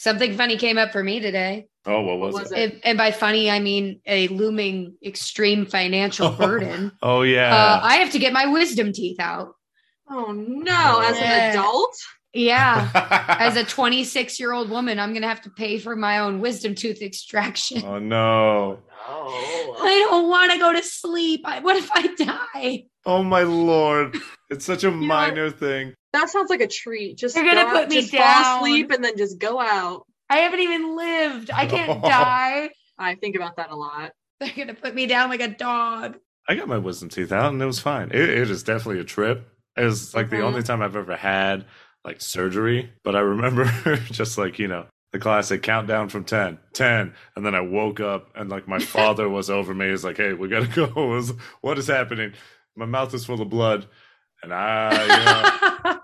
Something funny came up for me today. Oh, what was, What was it? it? And, and by funny, I mean a looming extreme financial burden. Oh yeah. Uh, I have to get my wisdom teeth out. Oh no, as Yeah. an adult? Yeah. As a 26 year old woman, I'm going to have to pay for my own wisdom tooth extraction. oh no. Oh. I don't want to go to sleep. I, what if I die? Oh my lord. It's such a know minor thing. That sounds like a treat. Just You're gonna put me just down. fall asleep and then just go out. I haven't even lived. I can't die. I think about that a lot. They're going to put me down like a dog. I got my wisdom teeth out and it was fine. It, it is definitely a trip. It was like the Mhm. only time I've ever had like surgery. But I remember just like, you know, the classic countdown from 10, 10. And then I woke up and like my father was over me. He's like, hey, we got to go. Was- what is happening? My mouth is full of blood. And I, you know,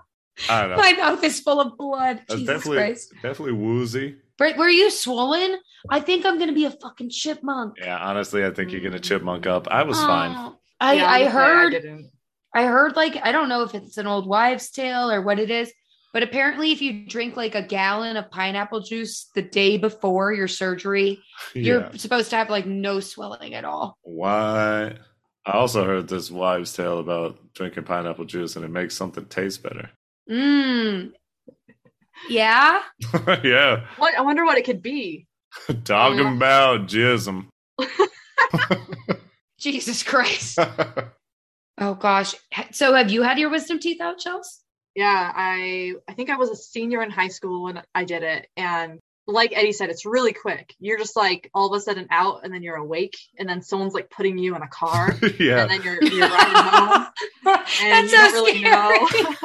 I don't know. My mouth is full of blood. I Jesus definitely, Christ. definitely woozy. Brett, were you swollen? I think I'm going to be a fucking chipmunk. Yeah, honestly, I think you're going to mm. chipmunk up. I was oh, fine. Oh, I, Yeah, I heard didn't. I heard like I don't know if it's an old wives' tale or what it is, but apparently if you drink like a gallon of pineapple juice the day before your surgery, you're supposed to have like no swelling at all. Why? I also heard this wives' tale about drinking pineapple juice and it makes something taste better. Mm. Yeah. yeah. What I wonder what it could be. Talking Uh. about jism. Jesus Christ. Oh gosh. So have you had your wisdom teeth out, Chels? Yeah, I I think I was a senior in high school when I did it. And like Eddie said, it's really quick. You're just like all of a sudden out and then you're awake and then someone's like putting you in a car yeah. and then you're you're riding home and That's you so don't really scary. know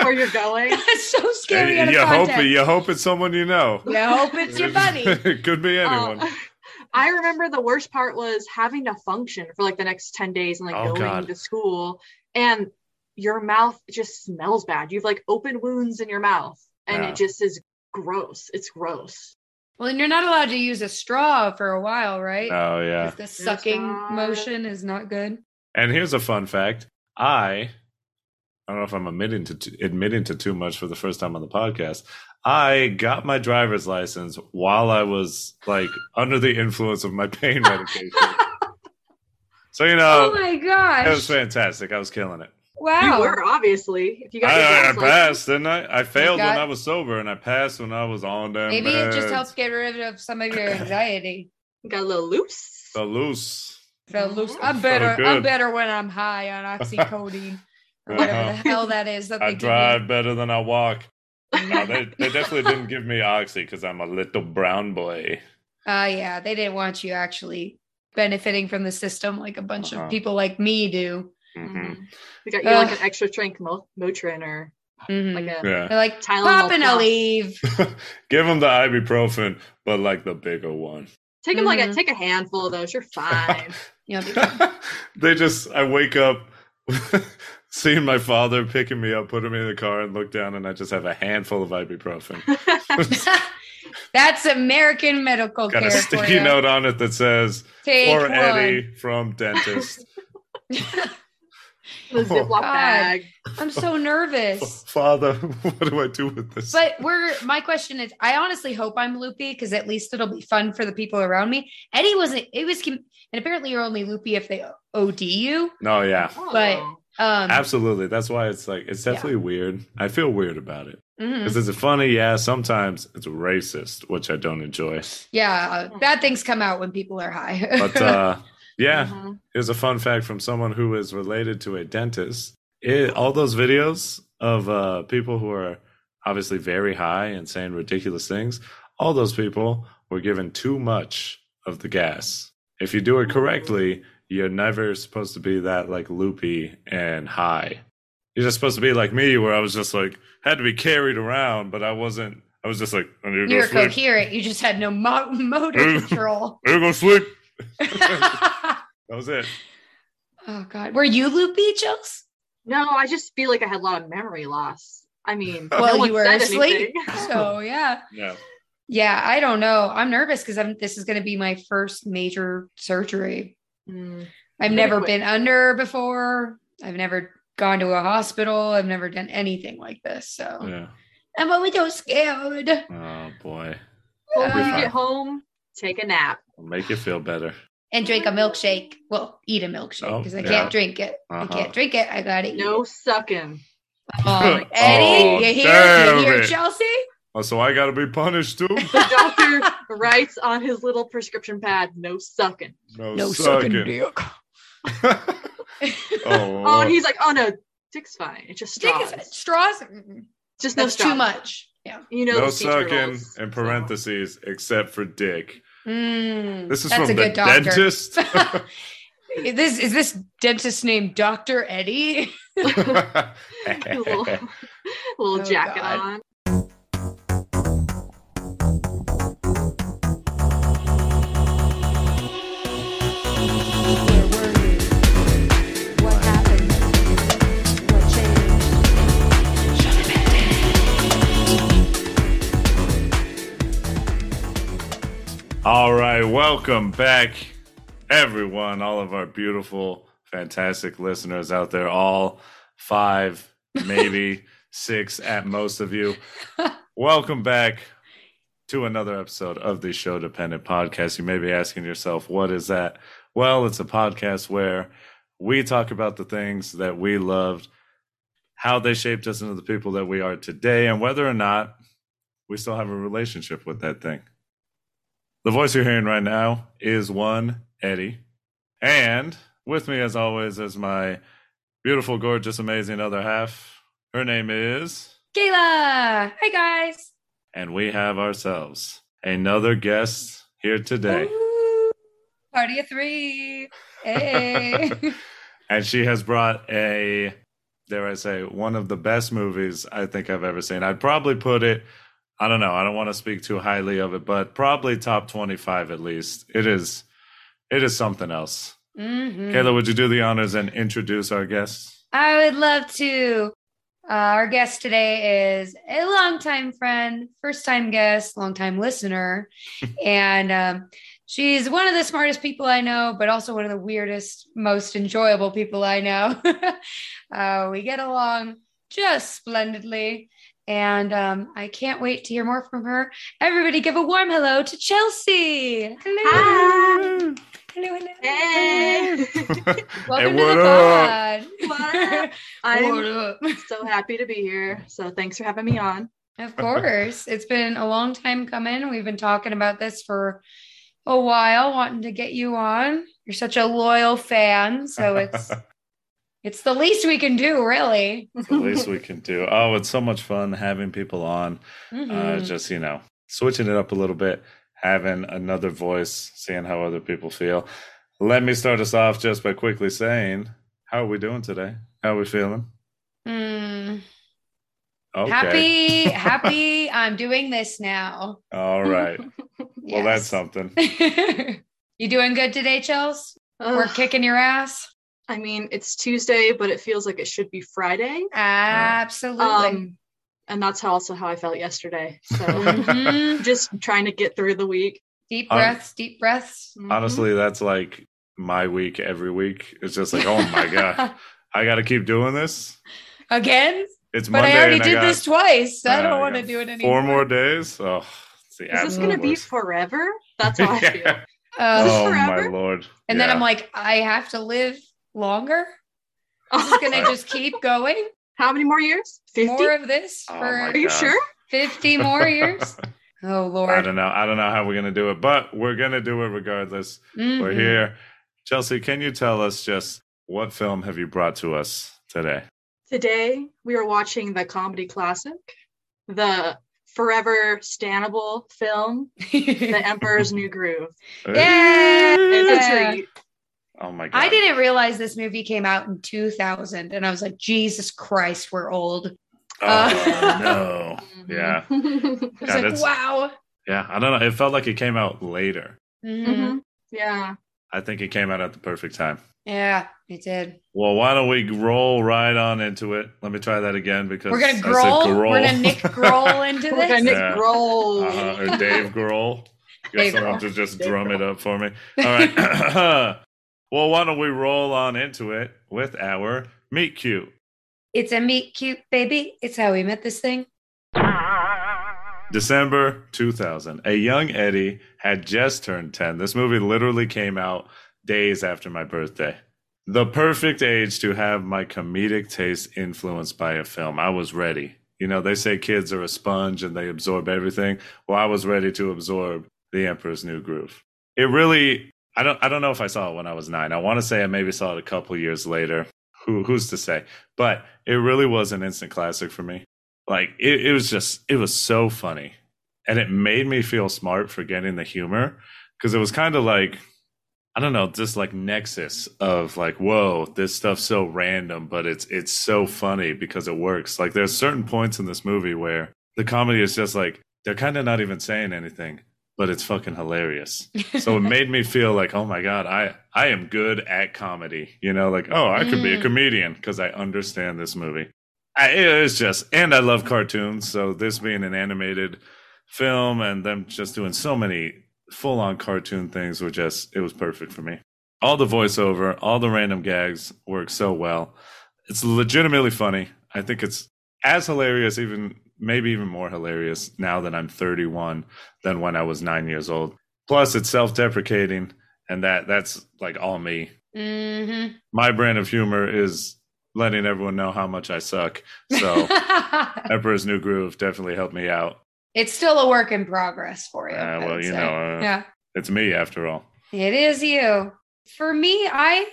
where you're going. That's so scary. And you hope context. you hope it's someone you know. You hope it's your buddy. it could be anyone. Uh, I remember the worst part was having to function for like the next 10 days and like Oh, going God. to school and your mouth just smells bad. You've like open wounds in your mouth and Yeah. it just is gross. It's gross. Well, and you're not allowed to use a straw for a while, right? oh yeah. the sucking motion is not good. And here's a fun fact. I I don't know if I'm admitting to admitting to too much for the first time on the podcast. I got my driver's license while I was like under the influence of my pain medication. so you know, oh my gosh. it was fantastic. I was killing it. Wow. You were obviously. If you got your I, I passed, didn't I? I failed got- when I was sober, and I passed when I was on them. Maybe it just helps get rid of some of your anxiety. You got a little loose. The loose. Felt loose. Mhm. I'm better. I'm better when I'm high on oxycodone. or whatever the Uh-huh. hell that is. That I they give you. drive better than I walk. No, they, they definitely didn't give me oxy because I'm a little brown boy. Uh, yeah, they didn't want you actually benefiting from the system like a bunch Uh-huh. of people like me do. Hmm Mhm. We got you like an extra strength Mo- Motrin or Mhm. like a Yeah. Like Tylenol pop and a Plus." leave. Give them the ibuprofen, but like the bigger one. take 'em like a Mhm. take a handful of those. You're fine. You know, they just, I wake up seeing my father picking me up, putting me in the car, and look down, and I just have a handful of ibuprofen. That's American medical Got care a for sticky you. note on it that says, Take For one. Eddie from dentist. The Ziploc God. bag. I'm so nervous. Father, what do I do with this? But we're my question is, I honestly hope I'm loopy because at least it'll be fun for the people around me. Eddie wasn't. It was, and apparently you're only loopy if they OD you. no, yeah. But- Oh. Um, Absolutely. That's why it's like, it's definitely weird. I feel weird about it. Because is it funny? Yeah, sometimes it's racist, which I don't enjoy. Yeah, uh, bad things come out when people are high. But uh, yeah, Mhm. here's a fun fact from someone who is related to a dentist. It, all those videos of uh, people who are obviously very high and saying ridiculous things, all those people were given too much of the gas. If you do it correctly, you're never supposed to be that like loopy and high. You're just supposed to be like me, where I was just like had to be carried around, but I wasn't. I was just like, I need to You're go sleep. coherent. You just had no mo- motor control. I need to go sleep. That was it. Oh God, were you loopy, Chels? No, I just feel like I had a lot of memory loss. I mean, Well, one you were asleep, anything. so yeah, Yeah. yeah. I don't know. I'm nervous because I'm. This is going to be my first major surgery. Mm. I've Pretty never quick. been under before. I've never gone to a hospital. I've never done anything like this. So Yeah. I'm always so scared. Oh boy. Before Be you get home, take a nap. I'll make you feel better. and drink a milkshake. Well, eat a milkshake Oh, because I yeah. can't drink it. I Uh-huh. can't drink it. I gotta eat No sucking. Oh, Oh, Eddie, you hear? You hear, it. Chelsea? Oh, so I got to be punished too? The doctor writes on his little prescription pad, no sucking. No, sucking. dick. oh, Oh, and he's like, oh no, dick's fine. It's just Dick straws. is straws. Just no That's straws. too much. Yeah. You know, no sucking turtles, in so- parentheses except for dick. Mm, This is that's from a the good doctor. dentist. this is this dentist named Doctor Eddie. little, little Oh, jacket God. on. All right, welcome back, everyone, all of our beautiful, fantastic listeners out there, all five, maybe six at most of you. Welcome back to another episode of the Show Dependent Podcast. You may be asking yourself, what is that? Well, it's a podcast where we talk about the things that we loved, how they shaped us into the people that we are today, and whether or not we still have a relationship with that thing. The voice you're hearing right now is one Eddie. And with me, as always, is my beautiful, gorgeous, amazing other half. Her name is. Kayla. Hi guys. And we have ourselves another guest here today. Ooh, party of three. Hey. And she has brought a, dare I say, one of the best movies I think I've ever seen. I'd probably put it, I don't know, I don't want to speak too highly of it, but probably top 25 at least. It is, it is something else. Mhm. Kayla, would you do the honors and introduce our guests? I would love to. Uh, our guest today is a longtime friend, first time guest, longtime listener. and um, she's one of the smartest people I know, but also one of the weirdest, most enjoyable people I know. uh, we get along just splendidly. And um, I can't wait to hear more from her. Everybody, give a warm hello to Chelsea. Hello. Hi. Hello, hello. Hey. Welcome Hey, to the up? pod. What I'm up? so happy to be here. So thanks for having me on. Of course. It's been a long time coming. We've been talking about this for a while, wanting to get you on. You're such a loyal fan, so it's it's the least we can do, really. the least we can do. Oh, it's so much fun having people on. Uh, Mhm. just, you know, switching it up a little bit, having another voice, seeing how other people feel. Let me start us off just by quickly saying, how are we doing today? How are we feeling? Mm. Okay. Happy, happy. I'm doing this now. All right. Well, that's something. you doing good today, Chels? We're kicking your ass. I mean, it's Tuesday, but it feels like it should be Friday. Absolutely. Um, and that's how also how I felt yesterday. So Mhm. just trying to get through the week. Deep Um, breaths, deep breaths. Mhm. Honestly, that's like my week every week. It's just like, oh my God, I got to keep doing this. Again? It's my But Monday. I already and did got, this twice. I uh, don't want to do it anymore. Four more days. Oh, it's the Is this gonna be forever? That's how I feel. Yeah. Uh, oh my lord! and then I'm like, I have to live longer. This is gonna just keep going. How many more years? 50? More of this Oh for Are you sure? 50 more years. Oh Lord. I don't know. I don't know how we're gonna do it, but we're gonna do it regardless. We're Mhm. here. Chelsea, can you tell us just what film have you brought to us today? Today we are watching the comedy classic, the forever stannable film, The Emperor's New Groove. Yeah. It's a treat. Oh my god! I didn't realize this movie came out in 2000, and I was like, Jesus Christ, we're old. Oh Uh, no! Yeah, I was. Yeah, like, wow. yeah. I don't know. It felt like it came out later. Mhm. Mhm. Yeah. I think it came out at the perfect time. Yeah, it did. Well, why don't we roll right on into it? Let me try that again because We're gonna I said growl. growl. We're gonna Nick Grohl into We're gonna this. Nick Yeah. Grohl. uh-huh. or Dave Grohl. Get Dave someone Grohl. to just Dave drum it up for me. All right. well, why don't we roll on into it with our meet cute? It's a meet cute baby. It's how we met this thing. December 2000. A young Eddie had just turned 10. This movie literally came out days after my birthday. The perfect age to have my comedic taste influenced by a film. I was ready. You know, they say kids are a sponge and they absorb everything. Well, I was ready to absorb The Emperor's New Groove. It really I don't I don't know if I saw it when I was 9. I want to say I maybe saw it a couple years later. Who who's to say? But it really was an instant classic for me. Like it, it was just it was so funny. And it made me feel smart for getting the humor because it was kind of like I don't know, this like nexus of like, whoa, this stuff's so random, but it's it's so funny because it works. Like there's certain points in this movie where the comedy is just like they're kind of not even saying anything, but it's fucking hilarious. so it made me feel like, oh my god, I I am good at comedy. You know, like oh, I could be a Mm. comedian because I understand this movie. I, it's just, and I love cartoons, so this being an animated film and them just doing so many full on cartoon things were just it was perfect for me. All the voiceover, all the random gags work so well. It's legitimately funny. I think it's as hilarious, even maybe even more hilarious now that I'm 31 than when I was nine years old. Plus, it's self-deprecating, and that that's like all me. hmm My brand of humor is letting everyone know how much I suck. So, Emperor's New Groove definitely helped me out. it's still a work in progress for you. Uh, well, you say. know, uh, yeah. It's me after all. It is you. For me, I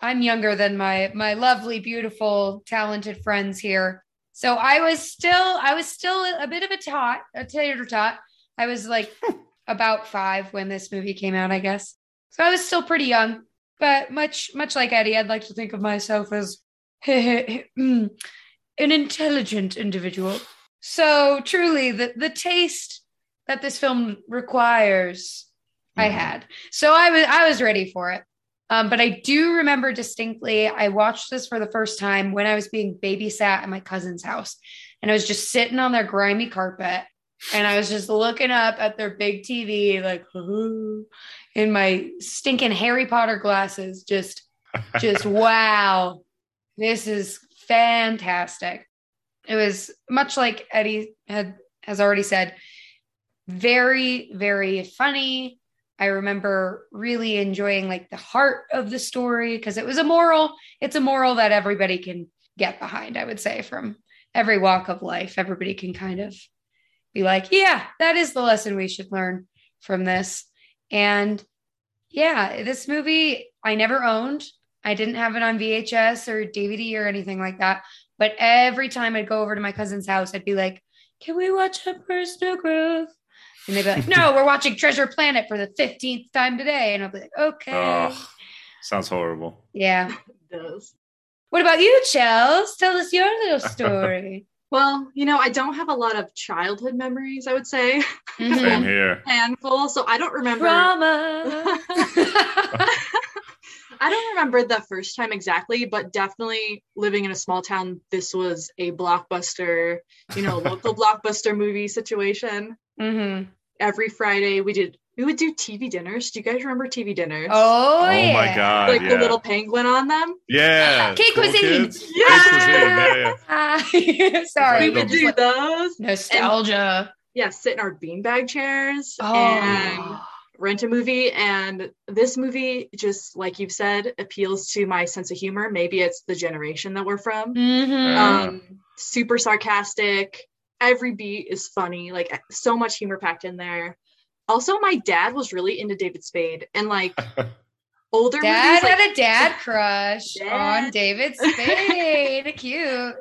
I'm younger than my my lovely, beautiful, talented friends here. So I was still I was still a bit of a tot, a tater tot. I was like about five when this movie came out, I guess. So I was still pretty young, but much much like Eddie, I'd like to think of myself as mm, an intelligent individual. So truly, the the taste that this film requires I Mhm. had. So I was I was ready for it. Um, but I do remember distinctly I watched this for the first time when I was being babysat at my cousin's house. And I was just sitting on their grimy carpet and I was just looking up at their big TV, like in my stinking Harry Potter glasses, just just wow, this is fantastic. It was much like Eddie had has already said, very, very funny. I remember really enjoying like the heart of the story because it was a moral. It's a moral that everybody can get behind, I would say, from every walk of life. Everybody can kind of be like, yeah, that is the lesson we should learn from this. And yeah, this movie I never owned. I didn't have it on VHS or DVD or anything like that. But every time I'd go over to my cousin's house, I'd be like, can we watch Emperor's New Groove? And they'd be like, no, we're watching Treasure Planet for the 15th time today. And I'll be like, okay. Oh, sounds horrible. Yeah. It does. What about you, Chels? Tell us your little story. Well, you know, I don't have a lot of childhood memories, I would say. Same Mhm. here. Handful. So I don't remember Drama. I don't remember the first time exactly, but definitely living in a small town, this was a blockbuster, you know, local blockbuster movie situation. hmm Every Friday we did we would do TV dinners. Do you guys remember TV dinners? Oh, Oh yeah. my god. like yeah. the little penguin on them. Yeah. Cake Cool cuisine. Kids? Cake Yeah. cuisine. Yeah, yeah. Ah, Sorry. we would Random. do those. Nostalgia. Yeah, sit in our beanbag chairs Oh. and rent a movie. And this movie, just like you've said, appeals to my sense of humor. Maybe it's the generation that we're from. Mhm. Yeah. Um, super sarcastic. Every beat is funny. Like so much humor packed in there. Also, my dad was really into David Spade and like older Dad movies. Like, had a dad crush Dad. on David Spade. Cute.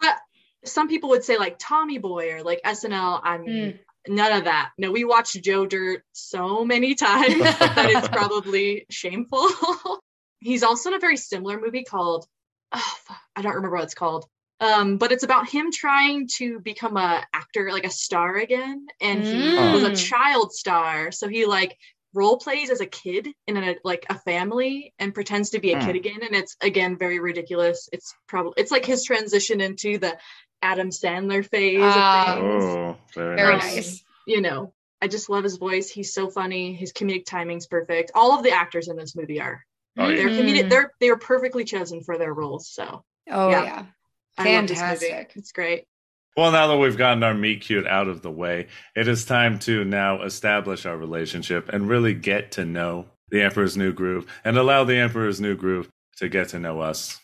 But some people would say like Tommy Boy or like SNL. I mean, Hmm. none of that. No, we watched Joe Dirt so many times that it's probably shameful. He's also in a very similar movie called oh, I don't remember what it's called. Um, but it's about him trying to become a actor, like a star again, and he was a Mm. child star. So he like role plays as a kid in a like a family and pretends to be a Hmm. kid again, and it's again very ridiculous. It's probably it's like his transition into the Adam Sandler phase of things. Oh, very, Very nice. nice. You know, I just love his voice. He's so funny. His comedic timing's perfect. All of the actors in this movie are. Oh, yeah. They're comedic. They're they're perfectly chosen for their roles. So Oh Yeah. yeah. I love this movie. Fantastic. It's great. Well, now that we've gotten our meet cute out of the way, it is time to now establish our relationship and really get to know the Emperor's New Groove and allow the Emperor's New Groove to get to know us.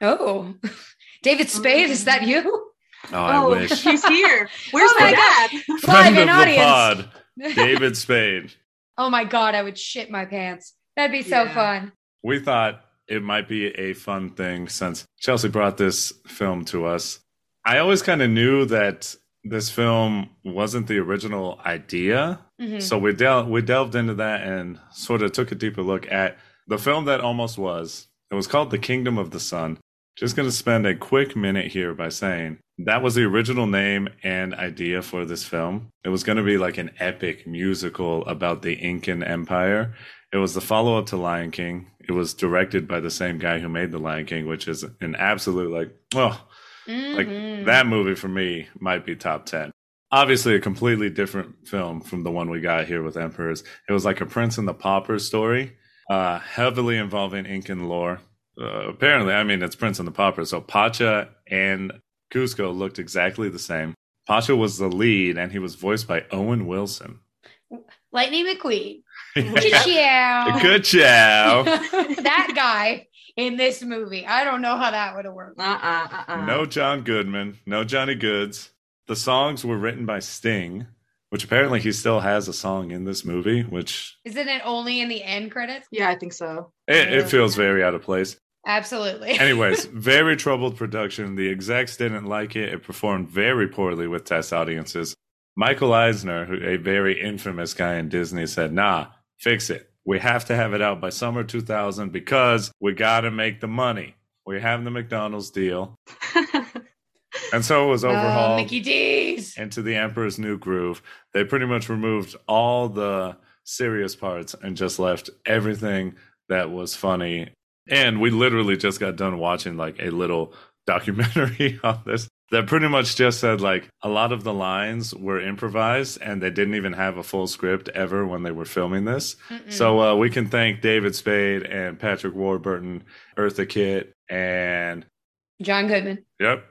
Oh, David Spade, is that you? Oh, I oh, wish. he's here. Where's Oh my my dad? Live Friend in of the audience. pod, David Spade. oh my God, I would shit my pants. That'd be so Yeah. fun. We thought it might be a fun thing since Chelsea brought this film to us. I always kind of knew that this film wasn't the original idea. Mhm. So we del- we delved into that and sort of took a deeper look at the film that almost was. It was called The Kingdom of the Sun. Just going to spend a quick minute here by saying that was the original name and idea for this film. It was going to be like an epic musical about the Incan Empire. It was the follow up to Lion King. It was directed by the same guy who made The Lion King, which is an absolute like, oh, like Mhm. that movie for me might be top 10 obviously a completely different film from the one we got here with emperors. It was like a prince and the pauper story uh heavily involving incan lore. Uh, apparently i mean it's prince and the pauper so pacha and Kuzco looked exactly the same. Pacha was the lead and he was voiced by owen wilson. Lightning McQueen. Yeah. Ciao. good job that guy in this movie. I don't know how that would have worked. Uh-uh, uh-uh. no john goodman no johnny goods the songs were written by sting which apparently he still has a song in this movie which Isn't it only in the end credits? Yeah, I think so. It, it feels very out of place. Absolutely. Anyways, very troubled production. The execs didn't like it. It performed very poorly with test audiences. Michael Eisner, who, a very infamous guy in Disney, said, nah, fix it. We have to have it out by summer 2000 because we got to make the money. We have the McDonald's deal. And so it was oh, overhauled Mickey D's. into the Emperor's New Groove. They pretty much removed all the serious parts and just left everything that was funny. And we literally just got done watching like a little documentary on this that pretty much just said like a lot of the lines were improvised and they didn't even have a full script ever when they were filming this. Mm-mm. So uh, we can thank David Spade and Patrick Warburton, Eartha Kitt, and John Goodman. yep,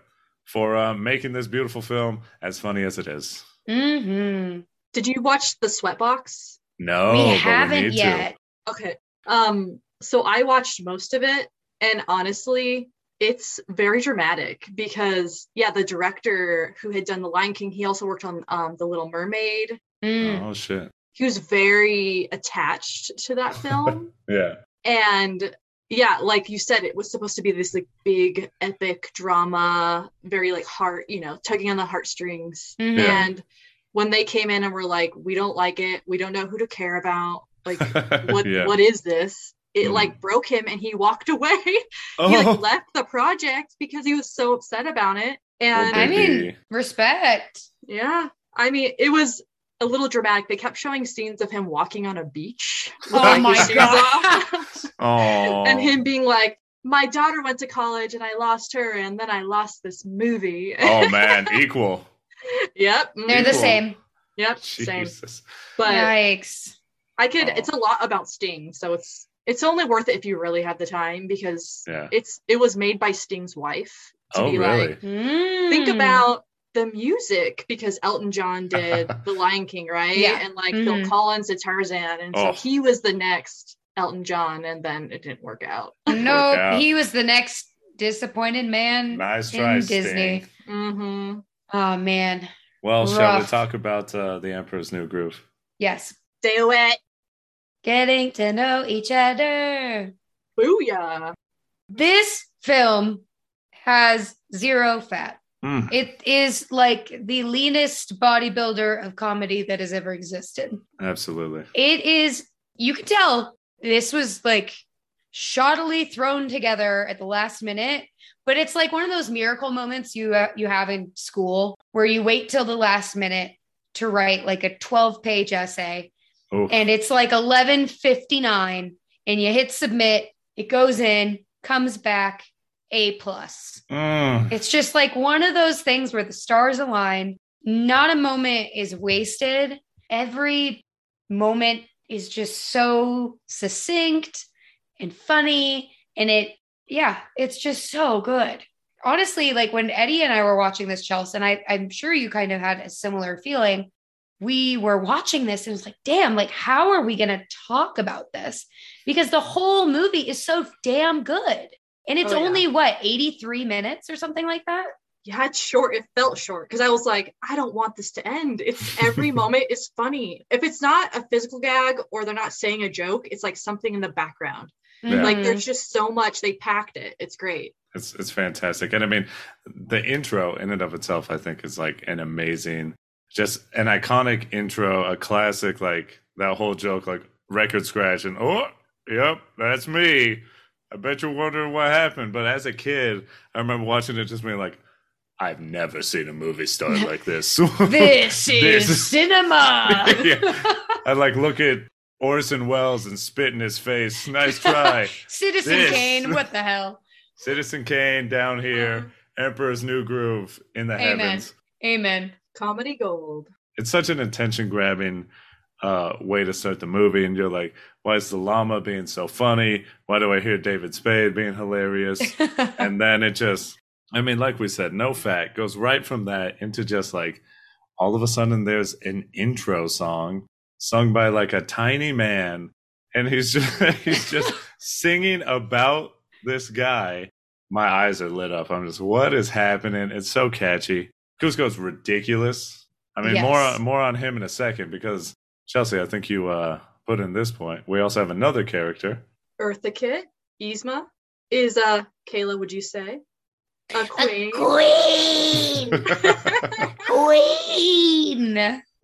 for uh, making this beautiful film as funny as it is. hmm Did you watch the Sweatbox? No, we haven't need yet. Okay. Um, so I watched most of it, and honestly, it's very dramatic because yeah, the director who had done The Lion King, he also worked on um The Little Mermaid. Mm. Oh shit! He was very attached to that film. Yeah, and yeah like you said it was supposed to be this like big epic drama very like heart you know tugging on the heartstrings Mhm. Yeah. and when they came in and were like we don't like it we don't know who to care about like what yeah. what is this it Mhm. like broke him and he walked away he oh, like left the project because he was so upset about it and I mean, respect. yeah i mean it was a little dramatic they kept showing scenes of him walking on a beach with, Oh like, my God. oh, and him being like, "My daughter went to college and I lost her, and then I lost this movie." oh man, equal. yep, mm, They're the same. yep, same. Jesus. But Yikes. I could. Oh. It's a lot about Sting, so it's it's only worth it if you really have the time because Yeah. it's it was made by Sting's wife. To Oh be really? like, Mm. think about the music because Elton John did The Lion King, right? Yeah. And like Mhm. Phil Collins did Tarzan, and so Oh. he was the next Elton John, and then it didn't work out. No, out. he was the next disappointed man Nice in try, Disney. Sting. hmm Oh man. Well, shall we Rough. talk about uh, the Emperor's New Groove? Yes. Do it, Getting to know each other. booyah! This film has zero fat. Mm. It is like the leanest bodybuilder of comedy that has ever existed. Absolutely. It is, you can tell this was like shoddily thrown together at the last minute, but it's like one of those miracle moments you uh, you have in school where you wait till the last minute to write like a 12 page essay Oh, and it's like 11:59 and you hit submit, it goes in, comes back A plus. Mm. It's just like one of those things where the stars align. Not a moment is wasted. Every moment is just so succinct and funny. And it, yeah, it's just so good. honestly, like when Eddie and I were watching this, Chelsea, and I, I'm sure you kind of had a similar feeling. We were watching this and it was like, damn, like, how are we going to talk about this? Because the whole movie is so damn good. And it's Oh, yeah. only what, 83 minutes or something like that? Yeah, it's short. It felt short because I was like, I don't want this to end. It's every moment is funny. If it's not a physical gag or they're not saying a joke, it's like something in the background. Yeah. Like there's just so much. They packed it. It's great. It's it's fantastic, and I mean, the intro in and of itself, I think, is like an amazing, just an iconic intro, a classic, like that whole joke, like record scratch, and oh, yep, that's me. I bet you're wondering what happened. But as a kid, I remember watching it, just being like, I've never seen a movie start like this. This is cinema. Yeah. I like look at Orson Welles and spit in his face. Nice try. Citizen This. Kane, what the hell? Citizen Kane down here. Uh-huh. Emperor's New Groove in the Amen. heavens. Amen. Comedy gold. It's such an attention grabbing uh, way to start the movie, and you're like, why is the llama being so funny? Why do I hear David Spade being hilarious? and then it just, I mean, like we said, no fat goes right from that into just like all of a sudden there's an intro song sung by like a tiny man, and he's just he's just singing about this guy. My eyes are lit up. I'm just, what is happening? It's so catchy. Kuzco's ridiculous. I mean, Yes. more more on him in a second because Chelsea, I think you uh, put in this point. We also have another character. Eartha Kitt, Yzma, is uh Kayla, would you say? A queen. Queen. Queen.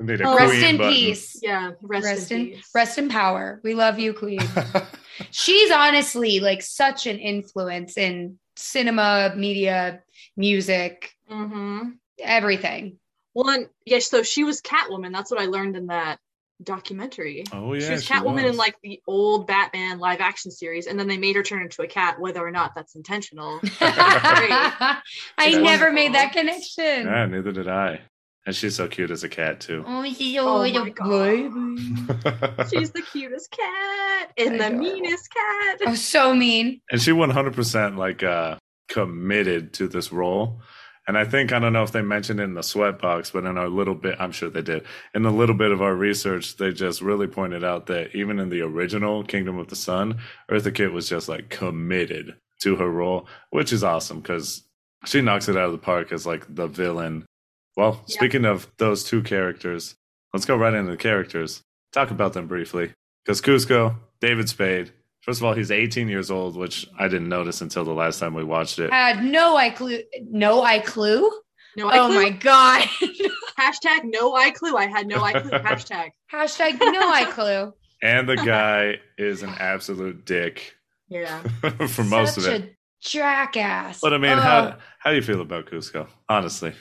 Need a Oh, Rest in button. peace. yeah, rest, Rest in, in peace. rest in power. We love you, Queen. She's honestly like such an influence in cinema, media, music, Mm-hmm. Everything. Well, and yes, so she was Catwoman. That's what I learned in that documentary. Oh yeah, she was she Catwoman was. in like the old Batman live action series, and then they made her turn into a cat, whether or not that's intentional. I It's never wonderful. made that connection. Yeah, neither did I. And she's so cute as a cat too. Oh, you Oh little my God. baby. She's the cutest cat and the Adorable. meanest cat. Oh, so mean. and she 100% like uh committed to this role. And I think I don't know if they mentioned it in the sweatbox, but in our little bit, I'm sure they did. In a little bit of our research, they just really pointed out that even in the original Kingdom of the Sun, Eartha Kitt was just like committed to her role, which is awesome because she knocks it out of the park as like the villain. Well, Yeah. speaking of those two characters, let's go right into the characters. Talk about them briefly. Because Kuzco, David Spade, first of all, he's 18 years old, which I didn't notice until the last time we watched it. I had no eye clue. No eye clue. No eye Oh clue. my god. Hashtag no eye clue. I had no eye clue. Hashtag. Hashtag no eye clue. And the guy is an absolute dick Yeah. for most Such of it. a jackass. But I mean, Oh. how how do you feel about Kuzco? Honestly,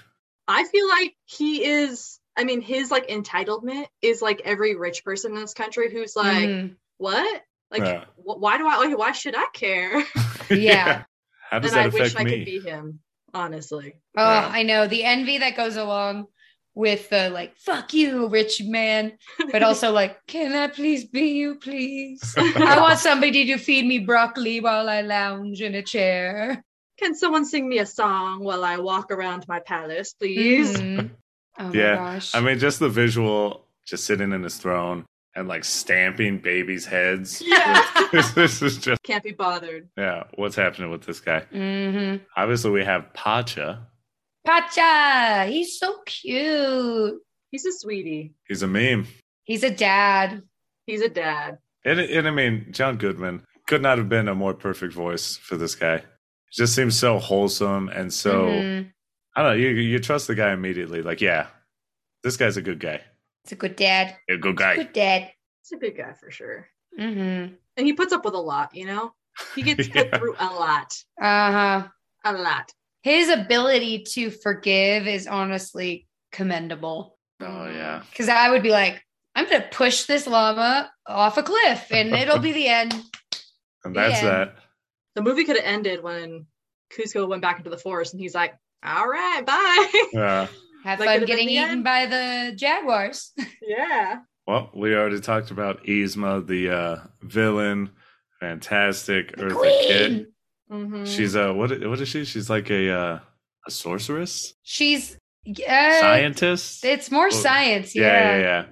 I feel like he is. I mean, his like entitlement is like every rich person in this country who's like, Mhm. what? Like, Yeah. wh- why do I? Like, why should I care? Yeah. How does and I that wish affect I could be him. Honestly. Oh, Yeah. I know the envy that goes along with the like, fuck you, rich man, but also like, can I please be you, please? I want somebody to feed me broccoli while I lounge in a chair. Can someone sing me a song while I walk around my palace, please? Mhm. Oh Yeah, my gosh. I mean, just the visual, just sitting in his throne and like stamping babies' heads. Yeah. this, this is just Can't be bothered. yeah. What's happening with this guy? hmm Obviously, we have Pacha. Pacha, he's so cute. He's a sweetie. He's a meme. He's a dad. He's a dad. And, and I mean, John Goodman could not have been a more perfect voice for this guy. It just seems so wholesome and so Mhm. I don't know. You you trust the guy immediately. Like, yeah, this guy's a good guy. It's a good dad. A good guy. Good dad. He's a good guy for sure. Mm-hmm. And he puts up with a lot, you know? He gets put Yeah. through a lot. Uh-huh. A lot. His ability to forgive is honestly commendable. Oh yeah. Because I would be like, I'm going to push this llama off a cliff and it'll be the end. And that's Yeah. that. The movie could have ended when Kuzco went back into the forest and he's like, all right, bye. Yeah. Have That fun getting eaten end. by the jaguars. yeah. Well, we already talked about Yzma, the uh, villain, fantastic Eartha Queen. Kitt. Mhm. She's a what? What is she? She's like a uh, a sorceress, She's uh, scientist. It's more Oh, science. yeah, Yeah. yeah, yeah.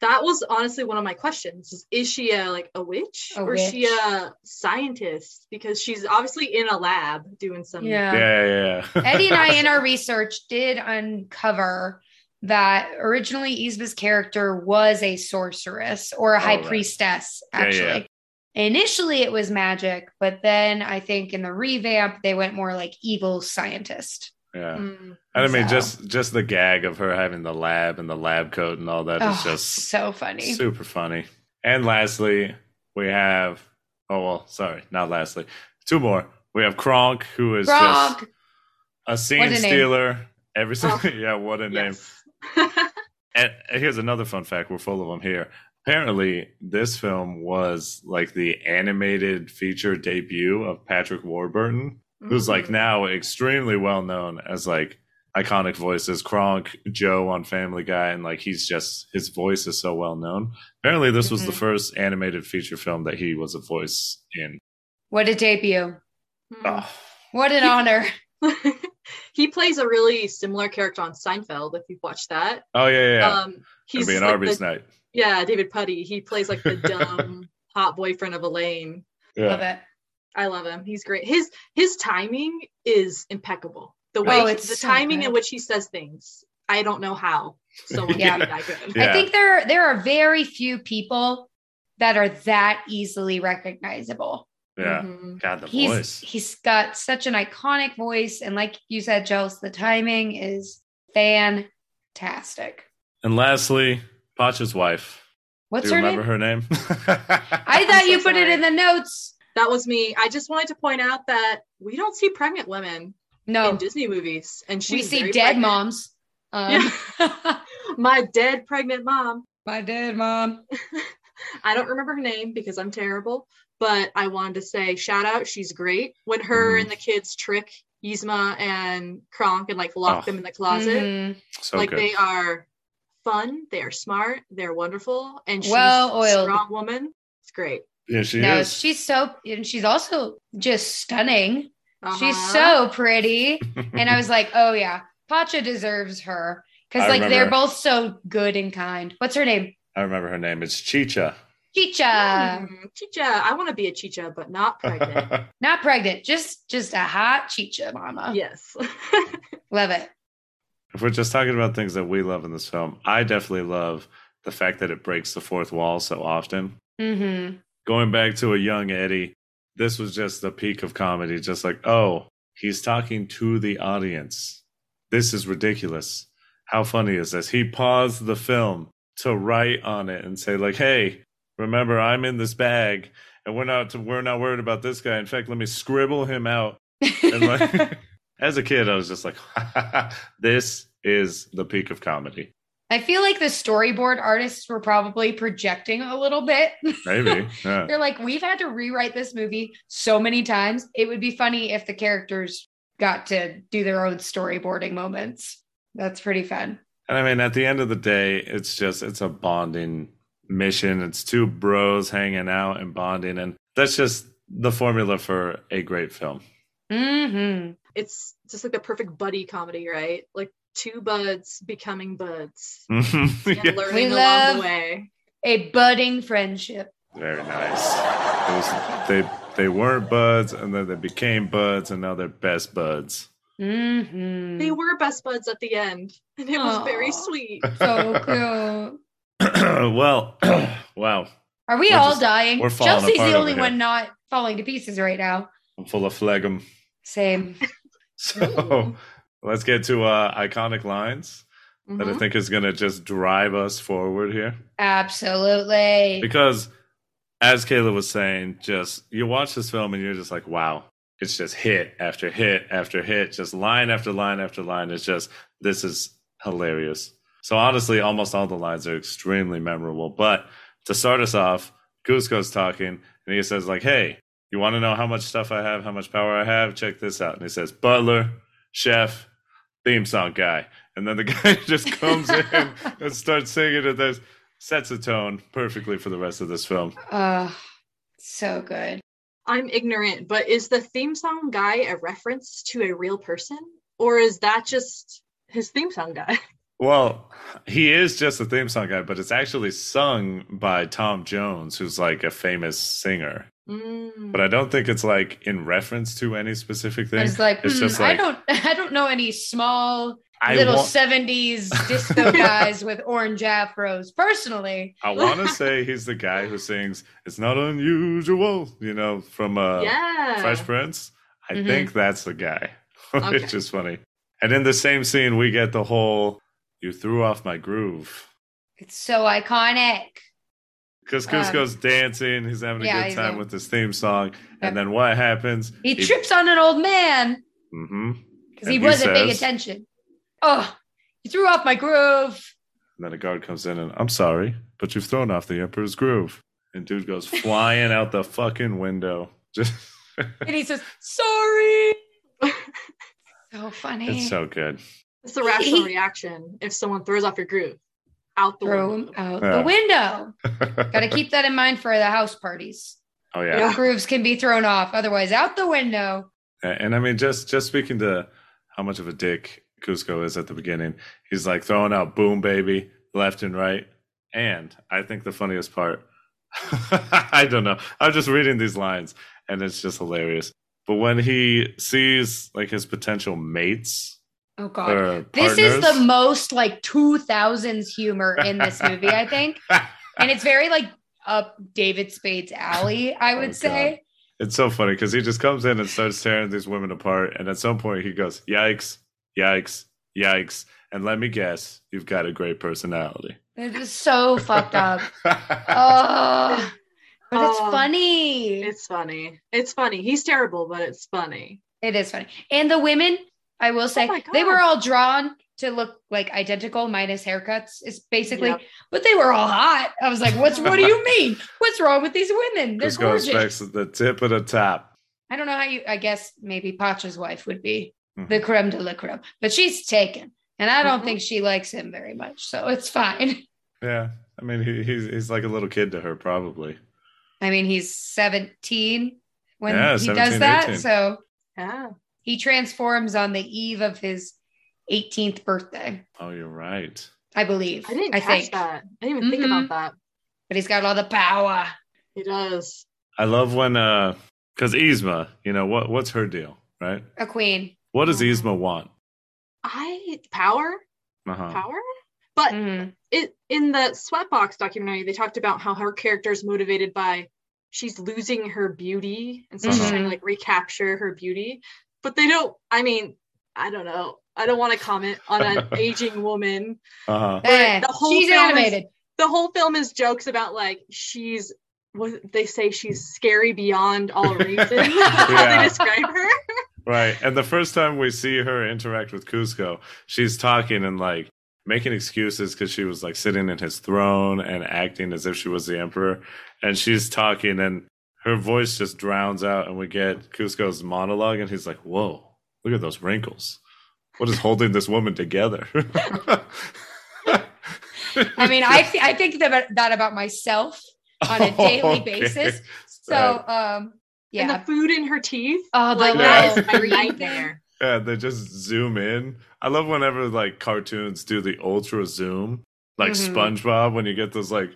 That was honestly one of my questions. Is, is she a like a witch A or is she a scientist? Because she's obviously in a lab doing some. Yeah. Yeah, yeah, yeah. Eddie and I, in our research, did uncover that originally Yzma's character was a sorceress or a Oh, high right. priestess, Yeah, yeah. actually. Initially, it was magic, but then I think in the revamp, they went more like evil scientist. Yeah. Mm. And I mean, So- just just the gag of her having the lab and the lab coat and all that is Oh, just so funny. super funny. And lastly, we have oh well, sorry, not lastly, two more. We have Kronk, who is just a scene What a name. stealer. Every single, Oh, yeah, what a name. And here's another fun fact: we're full of them here. Apparently, this film was like the animated feature debut of Patrick Warburton, who's like Mm. now extremely well known as like iconic voices Kronk, Joe on Family Guy, and like he's just his voice is so well known. Apparently, this was the Mhm. first animated feature film that he was a voice in. What a debut. Oh, What an honor. he plays a really similar character on Seinfeld. If you've watched that, oh yeah, yeah. yeah. um, It'll he's be an like Arby's the- night. yeah, David Puddy. He plays like the dumb hot boyfriend of Elaine. Love it. I love him. He's great. His his timing is impeccable. The way Oh, he- it's the so timing good. in which he says things. I don't know how someone Yeah. can that good. Yeah. I think there there are very few people that are that easily recognizable. Yeah. Mhm. God, the he's voice. he's got such an iconic voice, and like you said, Chels, the timing is fantastic. And lastly, Pacha's wife. What's Do you her remember name? her name? I thought so you put it in the notes. That was me. I just wanted to point out that we don't see pregnant women No, in Disney movies, and she's we see dead pregnant. moms. Um, My dead pregnant mom. my dead mom. I don't remember her name because I'm terrible, but I wanted to say shout out. She's great. When her Mhm. and the kids trick Yzma and Kronk and like lock Oh. them in the closet, Mhm. so like good. they are fun, they are smart, they're wonderful, and she's a Well-oiled. strong woman. It's great. Yeah, she No, is. she's so, and she's also just stunning. She's Uh-huh. so pretty. And I was like, oh yeah, Pacha deserves her because I like they're both so good and kind. What's her name? I remember her name. It's Chicha. Chicha. Mm, Chicha. I want to be a Chicha, but not pregnant. Not pregnant, just just a hot Chicha mama. yes. Love it. if we're just talking about things that we love in this film, I definitely love the fact that it breaks the fourth wall so often. Mm-hmm. Going back to a young Eddie, this was just the peak of comedy. Just like, oh, he's talking to the audience. This is ridiculous. How funny is this? He paused the film to write on it and say, like, hey, remember, I'm in this bag, and we're not we're not worried about this guy. In fact, let me scribble him out And like, as a kid, I was just like, this is the peak of comedy. I feel like the storyboard artists were probably projecting a little bit. Maybe. Yeah. They're like, we've had to rewrite this movie so many times. It would be funny if the characters got to do their own storyboarding moments. That's pretty fun. And I mean, at the end of the day, it's just, it's a bonding mission. It's two bros hanging out and bonding. And that's just the formula for a great film. hmm it's just like the perfect buddy comedy, right? Like two buds becoming buds yeah, and learning We along love- the way. A budding friendship. very nice. It was, they, they weren't buds, and then they became buds, and now they're best buds. hmm They were best buds at the end, and it was very sweet. so cute. well, wow. Are we We're all just- dying? we're falling Chelsea's apart the only over here. one not falling to pieces right now. I'm full of phlegm. Same. So let's get to uh, iconic lines that I Mhm. think is going to just drive us forward here. Absolutely. Because, as Kayla was saying, just you watch this film and you're just like, wow, it's just hit after hit after hit, just line after line after line. It's just, this is hilarious. So, honestly, almost all the lines are extremely memorable. But to start us off, Kuzco's talking and he says, like, hey, you want to know how much stuff I have, how much power I have? Check this out. And he says, butler, chef, theme song guy. And then the guy just comes in and starts singing it. then sets a tone perfectly for the rest of this film. Oh, so good. I'm ignorant, but is the theme song guy a reference to a real person? Or is that just his theme song guy? Well, he is just a theme song guy, but it's actually sung by Tom Jones, who's like a famous singer. Mm. But I don't think it's like in reference to any specific thing. It's like, It's hmm, just I don't I don't know any small I little wa- 70s disco guys with orange afros personally. I want to say he's the guy who sings "It's Not Unusual," you know, from uh, yeah. Fresh Prince. I Mhm. think that's the guy, Okay. which is funny. And in the same scene, we get the whole "You threw off my groove." It's so iconic. Because Um, Kuzco's dancing, he's having a yeah, good time with his theme song, Yep. and then what happens? He trips on an old man Mm-hmm. because he he wasn't paying attention. Oh, you threw off my groove. And then a guard comes in and I'm sorry, but you've thrown off the Emperor's groove. And dude goes flying out the fucking window. Just And he says, sorry. So funny. it's so good. It's the rational reaction if someone throws off your groove out the Throw window. him out Yeah. the window. Got to keep that in mind for the house parties. oh yeah. Yeah. Grooves can be thrown off, otherwise out the window. And I mean just just speaking to how much of a dick Kuzco is at the beginning, he's like throwing out boom baby left and right. And I think the funniest part I don't know. I'm just reading these lines and it's just hilarious. But when he sees like his potential mates Oh god. or This is the most like 2000s humor in this movie, I think. And it's very like up David Spade's alley, I would Oh, say. It's so funny because he just comes in and starts tearing these women apart, and at some point he goes, "Yikes! Yikes! Yikes!" And let me guess, you've got a great personality. It is so fucked up. Oh, but it's Oh, funny. It's funny. It's funny. He's terrible, but it's funny. It is funny. And the women, I will say, Oh they were all drawn to look like identical, minus haircuts, is basically, Yep. but they were all hot. I was like, what's what do you mean? What's wrong with these women? They're Kuzco gorgeous. expects the tip of the top. I don't know how you I guess maybe Pacha's wife would be Mhm. the creme de la creme, but she's taken. And I don't Mhm. think she likes him very much. So it's fine. Yeah, I mean, he, he's he's like a little kid to her, probably. I mean, he's 17 when Yeah, he 17, does that. 18. So Yeah. He transforms on the eve of his 18th birthday, Oh, you're right. I believe. I didn't I catch think. that. I didn't even think Mhm. about that. But he's got all the power. He does. I love when uh, because Yzma, you know what what's her deal, right? A queen. What does. Yzma want? I power? Uh-huh. Power? But Mhm. it in the Sweatbox documentary, they talked about how her character is motivated by she's losing her beauty and so she's Mhm. trying to like recapture her beauty. But they don't I mean, I don't know. I don't want to comment on an aging woman. Uh-huh. Eh, the whole she's film is- The whole film is jokes about like she's what they say she's scary beyond all reason. how they describe her. Right. And the first time we see her interact with Kuzco, she's talking and like making excuses because she was like sitting in his throne and acting as if she was the emperor. And she's talking and her voice just drowns out. And we get Kuzco's monologue. And he's like, Whoa, look at those wrinkles. What is holding this woman together? I mean, I, th- I think that, that about myself on a daily Oh, Okay. basis. So, Right. um, And yeah. the food in her teeth. Oh, the like Yeah. that little my nightmare. Yeah, they just zoom in. I love whenever like cartoons do the ultra zoom, like Mhm. SpongeBob when you get those like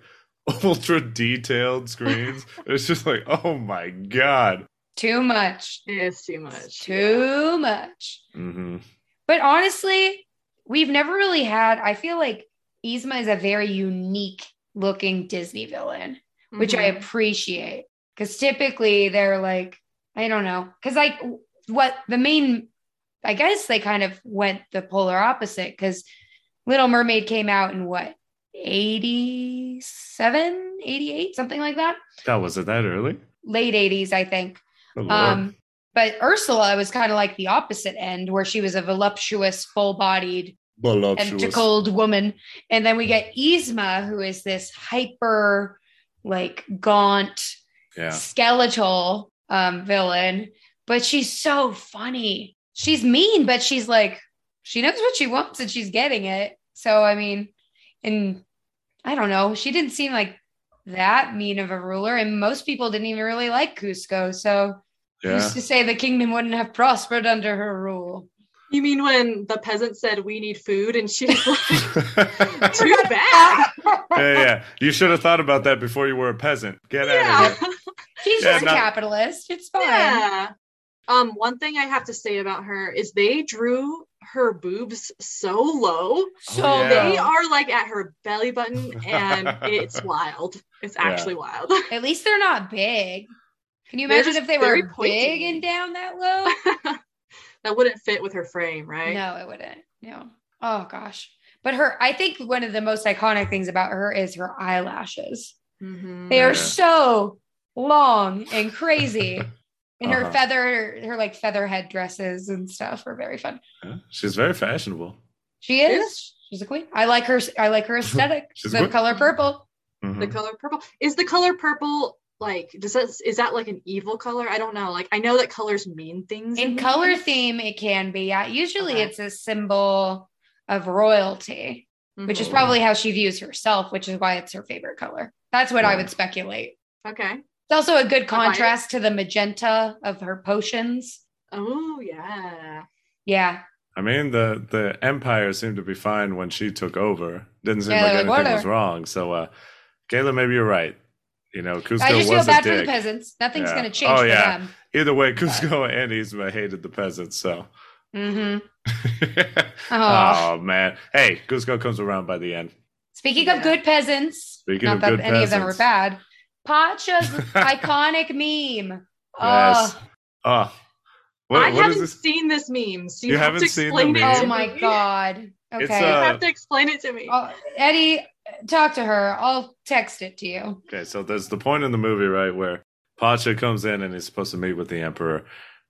ultra detailed screens. it's just like, oh my god. Too much. It's too much. Too much. hmm But honestly, we've never really had, I feel like Yzma is a very unique looking Disney villain, which I Mhm. appreciate. Because typically they're like, I don't know. Because like what the main, I guess they kind of went the polar opposite because Little Mermaid came out in what, 87, 88, something like that? That was it that early? Late 80s, I think. Oh, Um, but Ursula was kind of like the opposite end, where she was a voluptuous, full-bodied, Voluptuous. tentacled woman, and then we get Yzma, who is this hyper, like gaunt, Yeah. skeletal um, villain. But she's so funny. She's mean, but she's like she knows what she wants and she's getting it. So I mean, and I don't know, she didn't seem like that mean of a ruler, and most people didn't even really like Kuzco. So Yeah. who's to say the kingdom wouldn't have prospered under her rule? You mean when the peasant said we need food and she was like, too bad. yeah. yeah. You should have thought about that before you were a peasant. Get out Yeah. of here. She's Yeah, just not- a capitalist. It's fine. Yeah. Um, one thing I have to say about her is they drew her boobs so low. So Oh, yeah. They are like at her belly button, and it's wild. It's Yeah. actually wild. At least they're not big. Can you imagine if they were pointy. big and down that low? that wouldn't fit with her frame, right? No, it wouldn't. No. Oh gosh. But her, I think one of the most iconic things about her is her eyelashes. Mhm. They are so long and crazy. And her Uh-huh. feather, her like feather head dresses and stuff are very fun. Yeah, She's very fashionable. She is. Yes. She's a queen. I like her. I like her aesthetic. She's the good. color purple. Mhm. The color purple is the color purple. Like, does that is that like an evil color? I don't know. Like, I know that colors mean things In movies. color theme, it can be. Yeah. Usually, Okay. it's a symbol of royalty, which is probably how she views herself, which is why it's her favorite color. That's what I would speculate. okay. It's also a good contrast to the magenta of her potions. Oh yeah. Yeah. I mean, the the empire seemed to be fine when she took over. Didn't seem Yeah, like they're like, anything was wrong. So, uh, Kayla, maybe you're right. You know, Kuzco I just was feel bad for the peasants. Nothing's Yeah. going to change Oh, for yeah. them. Either way, Kuzco and Yzma hated the peasants. So, mm-hmm. Oh. oh man, hey, Kuzco comes around by the end. Speaking Yeah. of good peasants, Speaking not of that good any of them were bad. Pacha's iconic meme. Yes. Oh, Oh, what, I what is haven't this? seen this meme, so you, You have haven't to seen the explain it meme? to oh my god. Okay. It's, You uh, have to explain it to me. Oh, Eddie, talk to her. I'll text it to you. Okay, so there's the point in the movie, right, where Pacha comes in and he's supposed to meet with the emperor.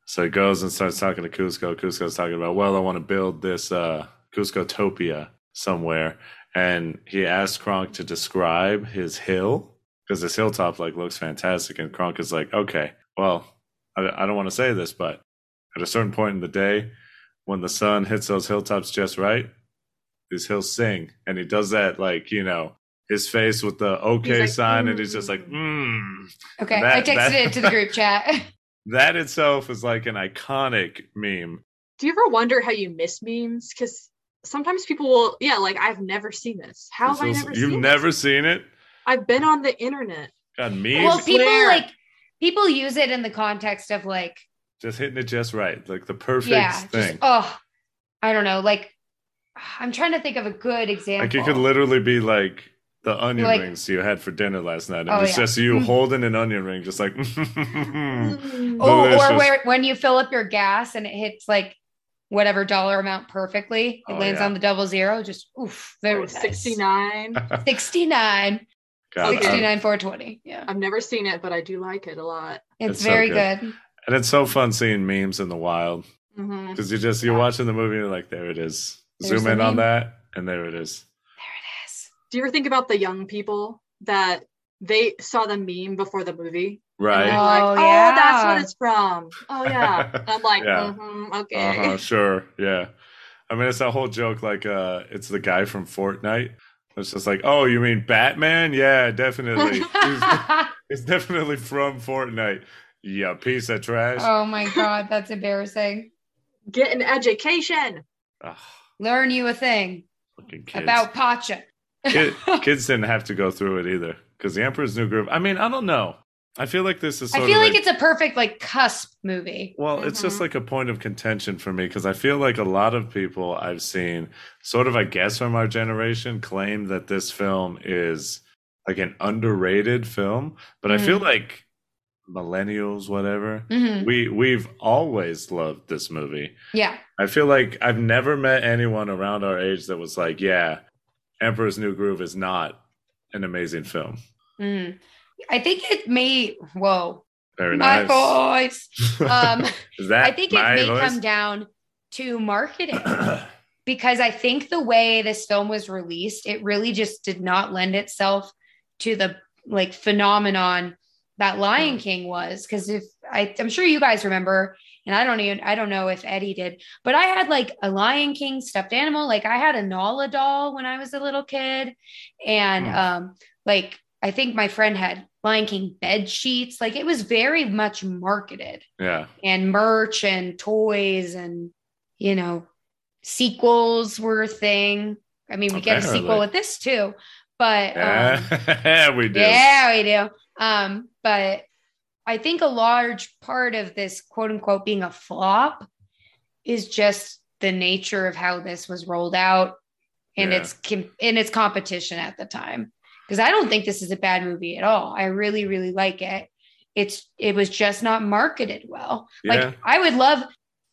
So he goes and starts talking to Kuzco. Kuzco's talking about, well, I want to build this uh, Kuzco-topia somewhere. And he asks Kronk to describe his hill because this hilltop like looks fantastic. And Kronk is like, okay, well, I, I don't want to say this, but at a certain point in the day, when the sun hits those hilltops just right, these hills sing. And he does that like, you know, his face with the okay like, sign, and he's just like, "Mm." mm. Okay. That- I texted that- it to the group chat. That itself is like an iconic meme. Do you ever wonder how you miss memes? Because sometimes people will, yeah, like I've never seen this. How have I never You've seen never this? seen it? I've been on the internet. God, memes well, people swear. like people use it in the context of like, just hitting it just right, like the perfect yeah, thing. just oh, I don't know. Like, I'm trying to think of a good example. like it could literally be like the onion Like- rings you had for dinner last night, and Oh, it's yeah. just you Mm. holding an onion ring, just like. Mm. Oh, or where when you fill up your gas and it hits like whatever dollar amount perfectly, it Oh, lands yeah. on the double zero. Just oof, very Or nice. 69. 69, God, 69, 420. Yeah, I've never seen it, but I do like it a lot. it's, It's so very good. good. and it's so fun seeing memes in the wild because you just you're Yeah. watching the movie and you're like, there it is. There's Zoom the in on that, and there it is. There it is. Do you ever think about the young people that they saw the meme before the movie? Right. they're Oh, like, oh, yeah. that's what it's from. Oh, yeah. And I'm like, Yeah. mhm, okay. Uh-huh, sure. Yeah. I mean, it's that whole joke like uh it's the guy from Fortnite. It's just like, oh, you mean Batman? Yeah, definitely. he's, he's definitely from Fortnite. Yeah, piece of trash. oh my god, that's embarrassing. Get an education. Ugh, Learn you a thing fucking kids. about Pacha. Kid- kids didn't have to go through it either because the Emperor's New Groove. I mean, I don't know. I feel like this is. I feel of like it's a perfect like cusp movie. Well, it's just Mhm. like a point of contention for me because I feel like a lot of people I've seen, sort of, I guess, from our generation, claim that this film is like an underrated film. But I feel Mm. like millennials, whatever, Mhm. we we've always loved this movie. Yeah. I feel like I've never met anyone around our age that was like, "Yeah, Emperor's New Groove is not an amazing film." Mhm. I think it may. Whoa, Very my nice. voice. Um, is that I think it may voice? come down to marketing because I think the way this film was released, it really just did not lend itself to the like phenomenon that Lion King was. Because if I, I'm sure you guys remember, and I don't even, I don't know if Eddie did, but I had like a Lion King stuffed animal. Like I had a Nala doll when I was a little kid, and Hmm. um, like I think my friend had Lion King bed sheets. Like it was very much marketed Yeah. and merch and toys and, you know, sequels were a thing. I mean, we get a sequel with this too, but um, Yeah, we do. yeah, we do. Um, but I think a large part of this quote unquote being a flop is just the nature of how this was rolled out and Yeah. its in its competition at the time. Because I don't think this is a bad movie at all. I really, really like it. It's it was just not marketed well. Yeah. Like I would love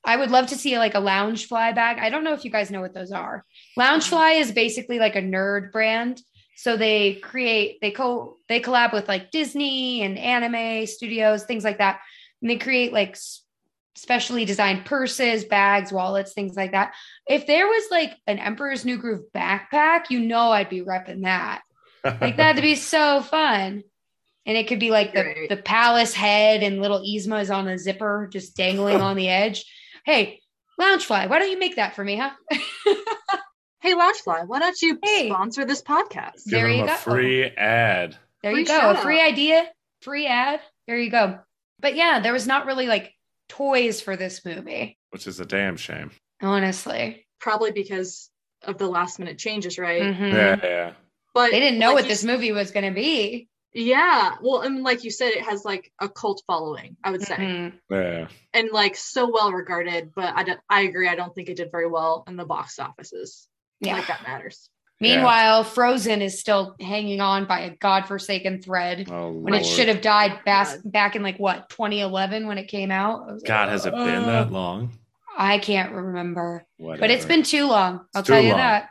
I would love to see like a Loungefly bag. I don't know if you guys know what those are. Loungefly mm-hmm. is basically like a nerd brand. So they create, they co they collab with like Disney and anime studios, things like that. And they create like specially designed purses, bags, wallets, things like that. If there was like an Emperor's New Groove backpack, you know I'd be repping that. Like that'd be so fun. And it could be like the, Right. the palace head and little Yzma is on a zipper just dangling on the edge. Hey, Loungefly, why don't you make that for me, huh? Hey, Loungefly, why don't you Hey. sponsor this podcast? Give there you a go. free ad. There Free you go. A free idea, free ad. There you go. But yeah, there was not really like toys for this movie, Which is a damn shame. honestly. Probably because of the last minute changes, right? Mhm. Yeah, yeah. But They didn't know like what this s- movie was going to be. Yeah, well, and like you said, it has like a cult following. I would say, Mhm. Yeah. and like so well regarded. But I don't. I agree. I don't think it did very well in the box offices. Yeah. Like that matters. Meanwhile, Frozen is still hanging on by a godforsaken thread Oh, when it should have died bas- back in like what 2011 when it came out. I was like, God, has it been "Uh, that long? I can't remember, Whatever. but it's been too long. I'll It's tell too you long. that.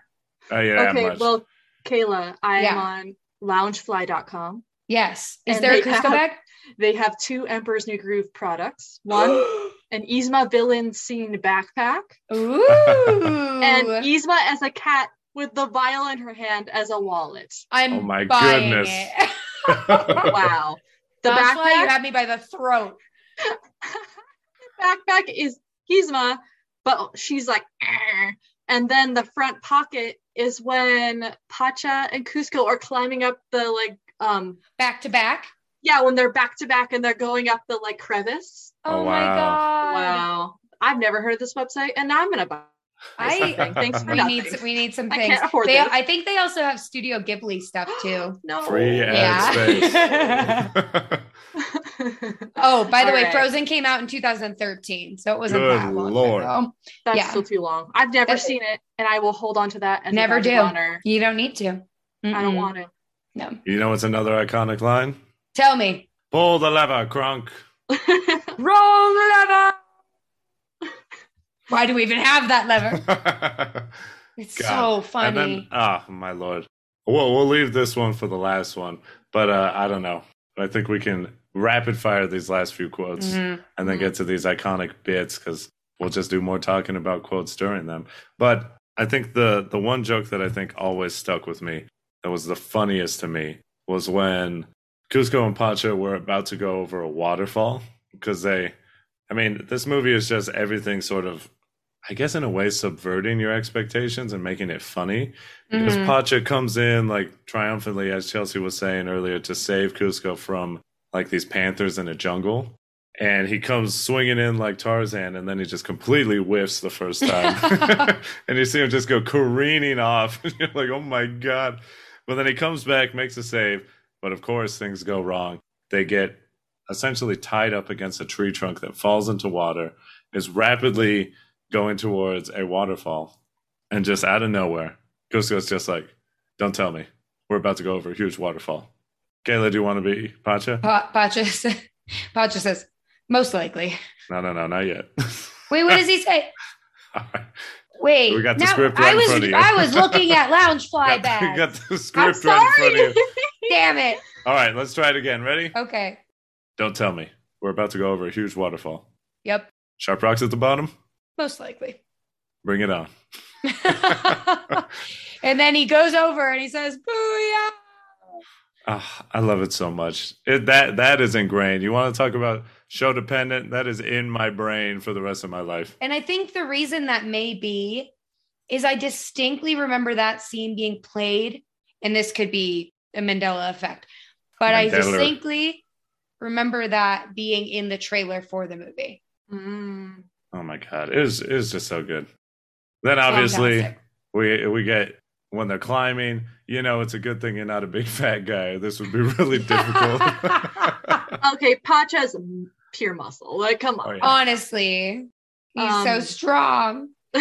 Oh, yeah, okay, much. well, Kayla, I Yeah. am on loungefly.com. Yes. Is there a they Kuzco have- bag? They have two Emperor's New Groove products. One, an Yzma villain scene backpack, Ooh. and Yzma as a cat with the vial in her hand as a wallet. I'm Oh my buying goodness. it. Wow. The That's why you had me by the throat. backpack is Yzma, but she's like, "Arr." And then the front pocket is when Pacha and Kuzco are climbing up the like, um, Back to back. yeah, when they're back to back and they're going up the like crevice. Oh, Oh, my wow. god. Wow. I've never heard of this website, and now I'm gonna buy I. Thanks for we nothing. need some, we need some I things. can't They, this. I think they also have Studio Ghibli stuff too. no. Free ad Yeah. space. Oh, by the All way, right. Frozen came out in 2013, so it wasn't Good that long Lord. ago. That's Yeah. still too long. I've never That- seen it, and I will hold on to that. As Never a do. Honor. You don't need to. I don't want to. No. you know what's another iconic line? Tell me. Pull the lever, Kronk. Wrong lever. Why do we even have that lever? It's so funny. And then, ah, my lord. Well, we'll leave this one for the last one, but uh, I don't know. I think we can rapid fire these last few quotes Mhm. and then get to these iconic bits because we'll just do more talking about quotes during them. But I think the the one joke that I think always stuck with me that was the funniest to me was when Kuzco and Pacha were about to go over a waterfall because they, I mean, this movie is just everything sort of, I guess, in a way, subverting your expectations and making it funny because Mhm. Pacha comes in like triumphantly, as Chelsea was saying earlier, to save Kuzco from like these panthers in a jungle. And he comes swinging in like Tarzan, and then he just completely whiffs the first time. and you see him just go careening off. And you're like, oh my God. But then he comes back, makes a save. But of course, things go wrong. They get essentially tied up against a tree trunk that falls into water, is rapidly going towards a waterfall. And just out of nowhere, Kuzco's just like, don't tell me. We're about to go over a huge waterfall. Kayla, do you want to be Pacha? Pa- Pacha, says- Pacha says, most likely. No, no, no, not yet. Wait, what does he say? Right. Wait, We got the now, script I right in was front of you. I was looking at Loungefly Got, we bags. got the I'm script right in front of you. Damn it. All right, let's try it again. Ready? Okay. Don't tell me. We're about to go over a huge waterfall. Yep. Sharp rocks at the bottom. Most likely. Bring it on. and then he goes over and he says, Booyah. Ah, I love it so much. It, that that is ingrained. You want to talk about show dependent? That is in my brain for the rest of my life. And I think the reason that may be is I distinctly remember that scene being played, and this could be a Mandela effect, but I distinctly remember that being in the trailer for the movie. Mm. Oh my god, it was it was just so good. Then obviously Fantastic. we we get when they're climbing. You know, it's a good thing you're not a big fat guy. This would be really difficult. Okay, Pacha's m- pure muscle. Like, come Oh, on. yeah. Honestly, he's so Um, strong.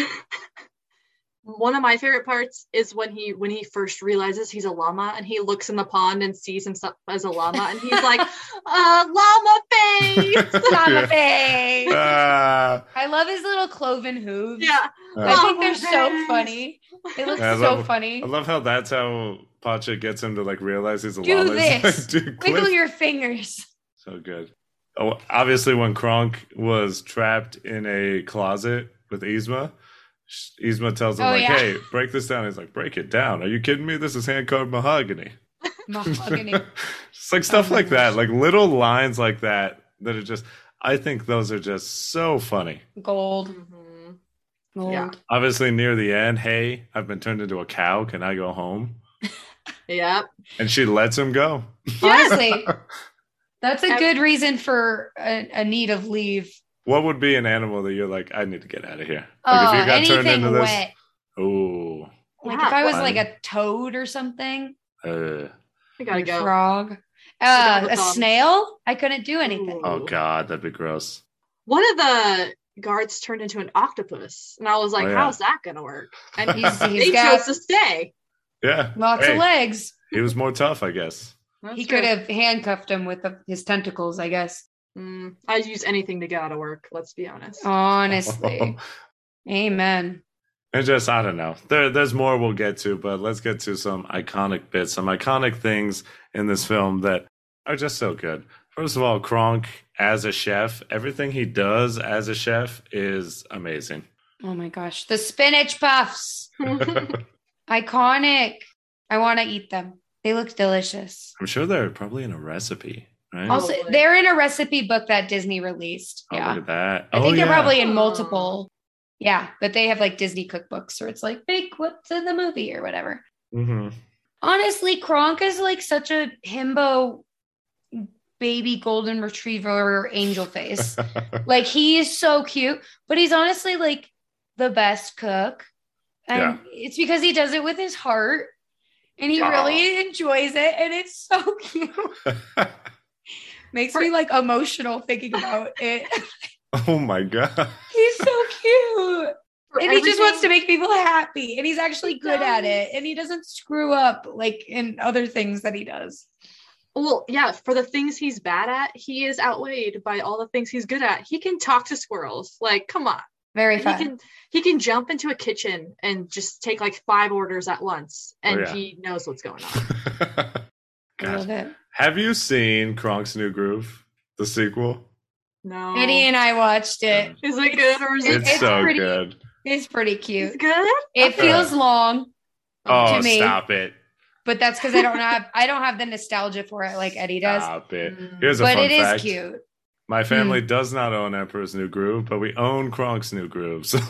One of my favorite parts is when he when he first realizes he's a llama and he looks in the pond and sees himself as a llama and he's like, uh, llama face. Llama Yeah. face. Ah, I love his little cloven hooves. yeah. I uh, think they're Llama so funny. It looks Yeah, I so love- funny. I love how that's how Pacha gets him to like realize he's a Do llama. He's this. like, Dude, Wiggle Cliff- your fingers. So good. Oh, obviously, when Kronk was trapped in a closet with Yzma, sh- Yzma tells him Oh, like, yeah. "Hey, break this down." He's like, "Break it down? Are you kidding me? This is hand carved mahogany." Mahogany. Just like stuff Oh my like that, like little lines like that that are just. I think those are just so funny. Gold. Mhm. Gold. Yeah. Obviously, near the end, hey, I've been turned into a cow. Can I go home? Yep. And she lets him go. Honestly, that's a good reason for a, a need of leave. What would be an animal that you're like, I need to get out of here? Like Oh, if you got turned anything into this, wet. oh, Like Yeah, if I was fun. like a toad or something, uh, I gotta a go. frog, uh, a snail, I couldn't do anything. Ooh. oh god, that'd be gross. One of the guards turned into an octopus, and I was like, Oh, yeah. "How's that gonna work?" And He's- they he's got- chose to stay. Yeah, Lots Hey, of legs. He was more tough, I guess. That's he true. could have handcuffed him with the, his tentacles, I guess. Mm, I'd use anything to get out of work. Let's be honest. Honestly. Amen. And just I don't know. There, there's more we'll get to, but let's get to some iconic bits, some iconic things in this film that are just so good. First of all, Kronk as a chef, everything he does as a chef is amazing. Oh my gosh. The spinach puffs. Iconic. I want to eat them. They look delicious. I'm sure they're probably in a recipe, right? Also, they're in a recipe book that Disney released. oh, yeah. look at that. I oh, think they're yeah. probably in Oh. multiple. Yeah, but they have like Disney cookbooks where it's like, make what's in the movie or whatever. Mhm. Honestly, Kronk is like such a himbo baby golden retriever angel face. like he is so cute, but he's honestly like the best cook. And Yeah. it's because he does it with his heart and he Aw. really enjoys it. And it's so cute. Makes me like emotional thinking about it. oh my god. he's so cute. For And he just wants to make people happy. And he's actually He good at it. And he doesn't screw up like in other things that he does. Well, yeah, for the things he's bad at, he is outweighed by all the things he's good at. He can talk to squirrels. Like, come on. Very He can he can jump into a kitchen and just take like five orders at once and Oh, yeah. he knows what's going on. I love it. Have you seen Kronk's New Groove, the sequel? No. Eddie and I watched it. is it good or is it It's, It's so pretty- good. It's pretty it's cute. good? It feels long, Oh, to me. stop it. but that's because I don't have I don't have the nostalgia for it like Eddie does. Stop it. Mm. Here's a But fun it is fact. cute. My family does not own Emperor's New Groove, but we own Kronk's New Groove. So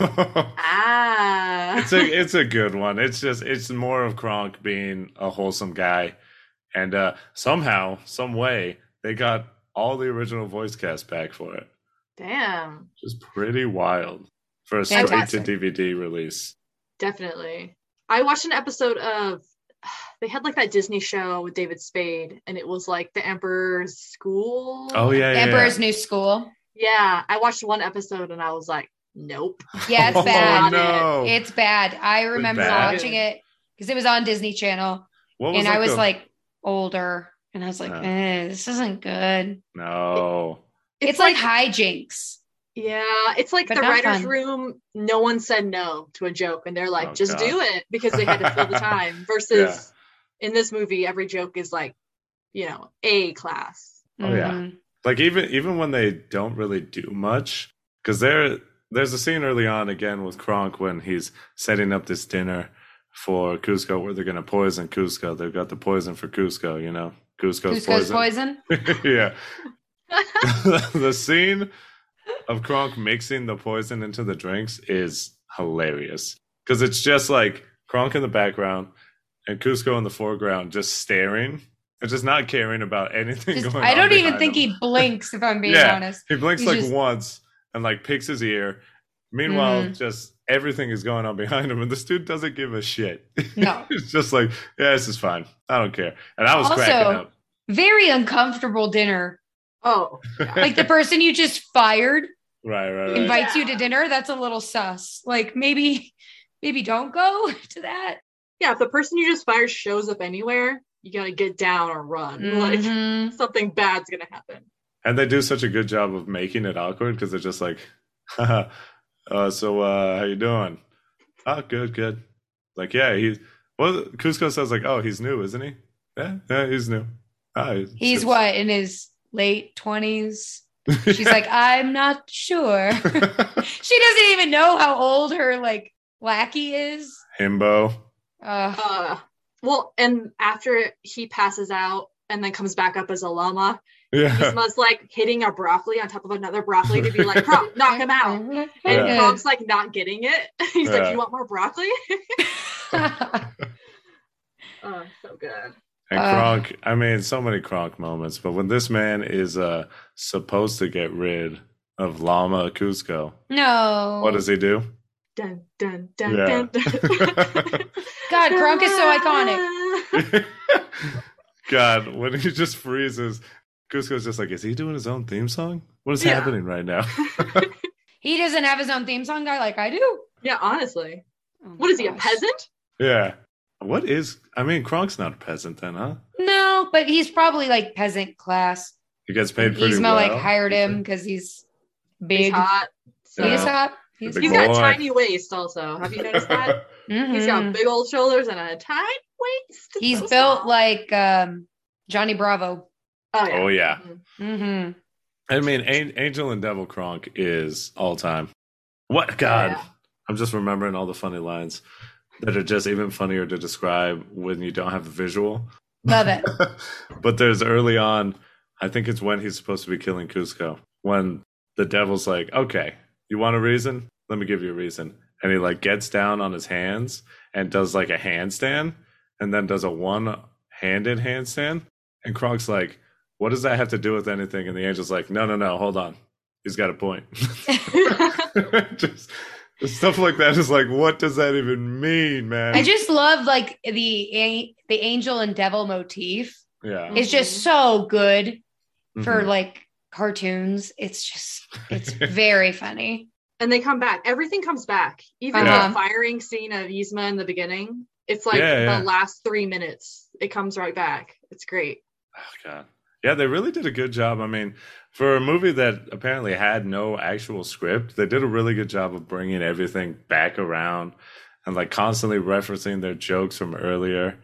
Ah. it's a it's a good one. It's just it's more of Kronk being a wholesome guy, and uh, somehow, some way, they got all the original voice cast back for it. Damn. Which is pretty wild for a straight to DVD release. Definitely. I watched an episode of they had like that Disney show with David Spade and it was like the Emperor's School. Oh yeah, yeah. Emperor's New School. Yeah, I watched one episode and I was like, nope. Yeah, it's oh, bad. no. It's bad. I remember bad? watching it because it was on Disney Channel, what and I was the- like older, and I was like, Oh. eh, "This isn't good." no. It's, like, hijinks. yeah, it's like But the writer's fun. room. No one said no to a joke, and they're like, Oh, just God. do it because they had to fill the time. Versus in this movie, every joke is like, you know, A class. Oh, yeah. Mhm. like even even when they don't really do much because there there's a scene early on again with Kronk when he's setting up this dinner for Kuzco where they're gonna poison Kuzco. They've got the poison for Kuzco, you know. Kuzco's, poison. Kuzco's poison. poison. yeah. the scene of Kronk mixing the poison into the drinks is hilarious because it's just like Kronk in the background and Kuzco in the foreground just staring and just not caring about anything Just- going I don't even think him. he blinks, if I'm being Yeah. honest. He blinks He's like just- once and like picks his ear. Meanwhile, Mhm. just everything is going on behind him, and this dude doesn't give a shit. No. He's just like, yeah, this is fine. I don't care. And I was Also- cracking up. Very uncomfortable dinner. Oh, yeah. Like the person you just fired Right, right, right. invites you to dinner, that's a little sus. Like maybe, maybe don't go to that. yeah. If the person you just fired shows up anywhere, you gotta get down or run. Like Mhm. something bad's gonna happen. And they do such a good job of making it awkward because they're just like, uh, so uh, how you doing? Oh, good, good. Like, yeah, he. Well, Kuzco says like, oh, he's new, isn't he? Yeah, yeah, he's new. Ah, He's what in his late twenties. She's like, I'm not sure. she doesn't even know how old her like lackey is. himbo. Uh, Uh, well, and after he passes out and then comes back up as a llama, Yeah, Yzma's like hitting a broccoli on top of another broccoli to be like, Kronk, knock him out. And Yeah. Kronk's like not getting it. He's like, You want more broccoli? Oh, so good. And Uh. Kronk, I mean, so many Kronk moments, but when this man is uh supposed to get rid of Llama Kuzco, no. what does he do? Dun dun dun Yeah. dun dun. God, Kronk is so iconic. God, when he just freezes, Kuzco's just like, is he doing his own theme song? What is Yeah. happening right now? He doesn't have his own theme song guy like I do. yeah, honestly. Oh my What is he, a peasant? yeah. What is, I mean, Kronk's not a peasant then, huh? No, but he's probably like peasant class. He gets paid pretty Yzma well. like hired him because he's big. He's hot. So. He's Yeah. hot. He's, He's got a tiny waist also. Have you noticed that? He's Mhm. got big old shoulders and a tiny waist. He's So built small. like um, Johnny Bravo. Oh yeah. Oh, yeah. Mhm. hmm I mean, An- Angel and Devil Kronk is all time. What? God. Yeah. I'm just remembering all the funny lines that are just even funnier to describe when you don't have a visual. Love it. but there's early on, I think it's when he's supposed to be killing Kuzco, when the devil's like, okay, you want a reason? Let me give you a reason. And he like gets down on his hands and does like a handstand and then does a one handed handstand. And Kronk's like, what does that have to do with anything? And the angel's like, no, no, no, hold on. He's got a point. just stuff like that is like, what does that even mean, man? I just love like the the angel and devil motif. yeah. It's just so good for Mhm. like cartoons. It's just it's very funny. and they come back. Everything comes back. Even Uh-huh. the firing scene of Yzma in the beginning. It's like Yeah, yeah. the last three minutes. It comes right back. It's great. Oh, God. Yeah, they really did a good job. I mean, for a movie that apparently had no actual script, they did a really good job of bringing everything back around and like constantly referencing their jokes from earlier.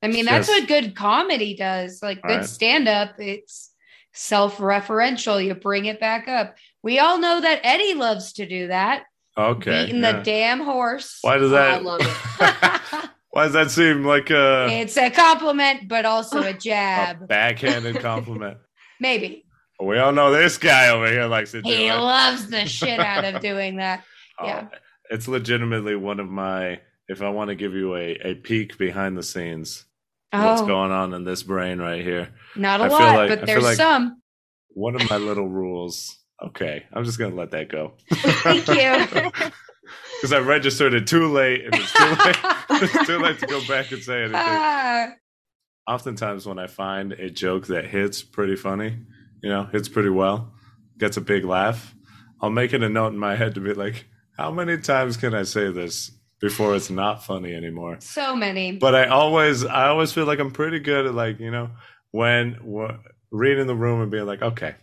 I mean, that's just- what good comedy does. Like good Right. stand up, it's self-referential. You bring it back up. We all know that Eddie loves to do that. Okay. Beating yeah. the damn horse. Why does Oh, that? I love it. Why does that seem like a, it's a compliment, but also a jab. a backhanded compliment? Maybe. we all know this guy over here likes to do He it. loves the shit out of doing that. Oh, yeah. It's legitimately one of my. If I want to give you a, a peek behind the scenes, what's Oh, going on in this brain right here. not a I lot, like- but there's like- some. One of my little rules. Okay, I'm just gonna let that go. Thank you. Because I registered it too late, and it's too late. it's too late to go back and say anything. Ah, Oftentimes, when I find a joke that hits pretty funny, you know, hits pretty well, gets a big laugh, I'll make it a note in my head to be like, how many times can I say this before it's not funny anymore? so many. But I always, I always feel like I'm pretty good at like, you know, when wh- reading the room and being like, okay,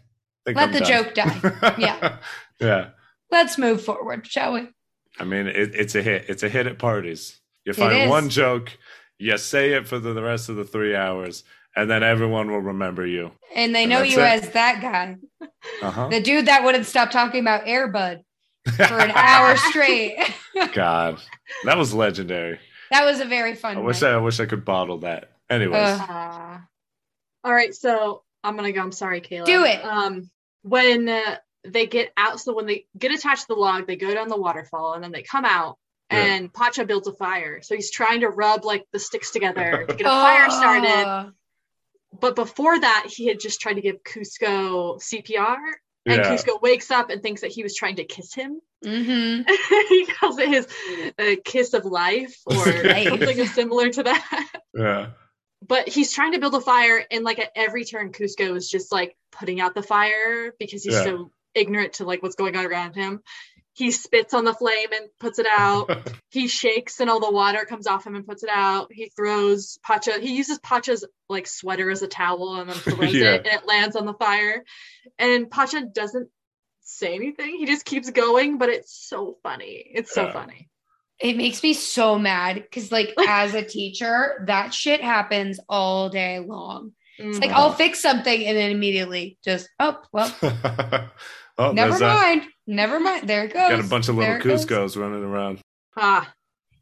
Let I'm the done. joke die. Yeah. yeah. Let's move forward, shall we? I mean, it, it's a hit. It's a hit at parties. You It find one joke, you say it for the, the rest of the three hours, and then everyone will remember you. And they And know that's you it. as that guy, Uh the dude that wouldn't stop talking about Airbud for an hour straight. God, that was legendary. that was a very fun I wish one. I, I wish I could bottle that. Anyways, Uh, Ah. all right, so I'm gonna go. I'm sorry, Kayla. Do it. Um, when uh, they get out, so when they get attached to the log, they go down the waterfall, and then they come out, Yeah. and Pacha builds a fire. So he's trying to rub like the sticks together to get a fire started. Oh, but before that, he had just tried to give Kuzco CPR, and Yeah. Kuzco wakes up and thinks that he was trying to kiss him. hmm he calls it his uh, kiss of life or something similar to that. Yeah. But he's trying to build a fire, and like at every turn, Kuzco is just like putting out the fire because he's Yeah. so ignorant to like what's going on around him. He spits on the flame and puts it out. he shakes and all the water comes off him and puts it out. He throws Pacha. He uses Pacha's like sweater as a towel and then throws Yeah. it and it lands on the fire. And Pacha doesn't say anything. He just keeps going, but it's so funny. It's so Yeah. funny. It makes me so mad because, like, as a teacher, that shit happens all day long. It's like Mhm. I'll fix something and then immediately just, oh, well, oh, never there's that. mind. Never mind. There it goes. Got a bunch of little There. Kuzcos running around. ah,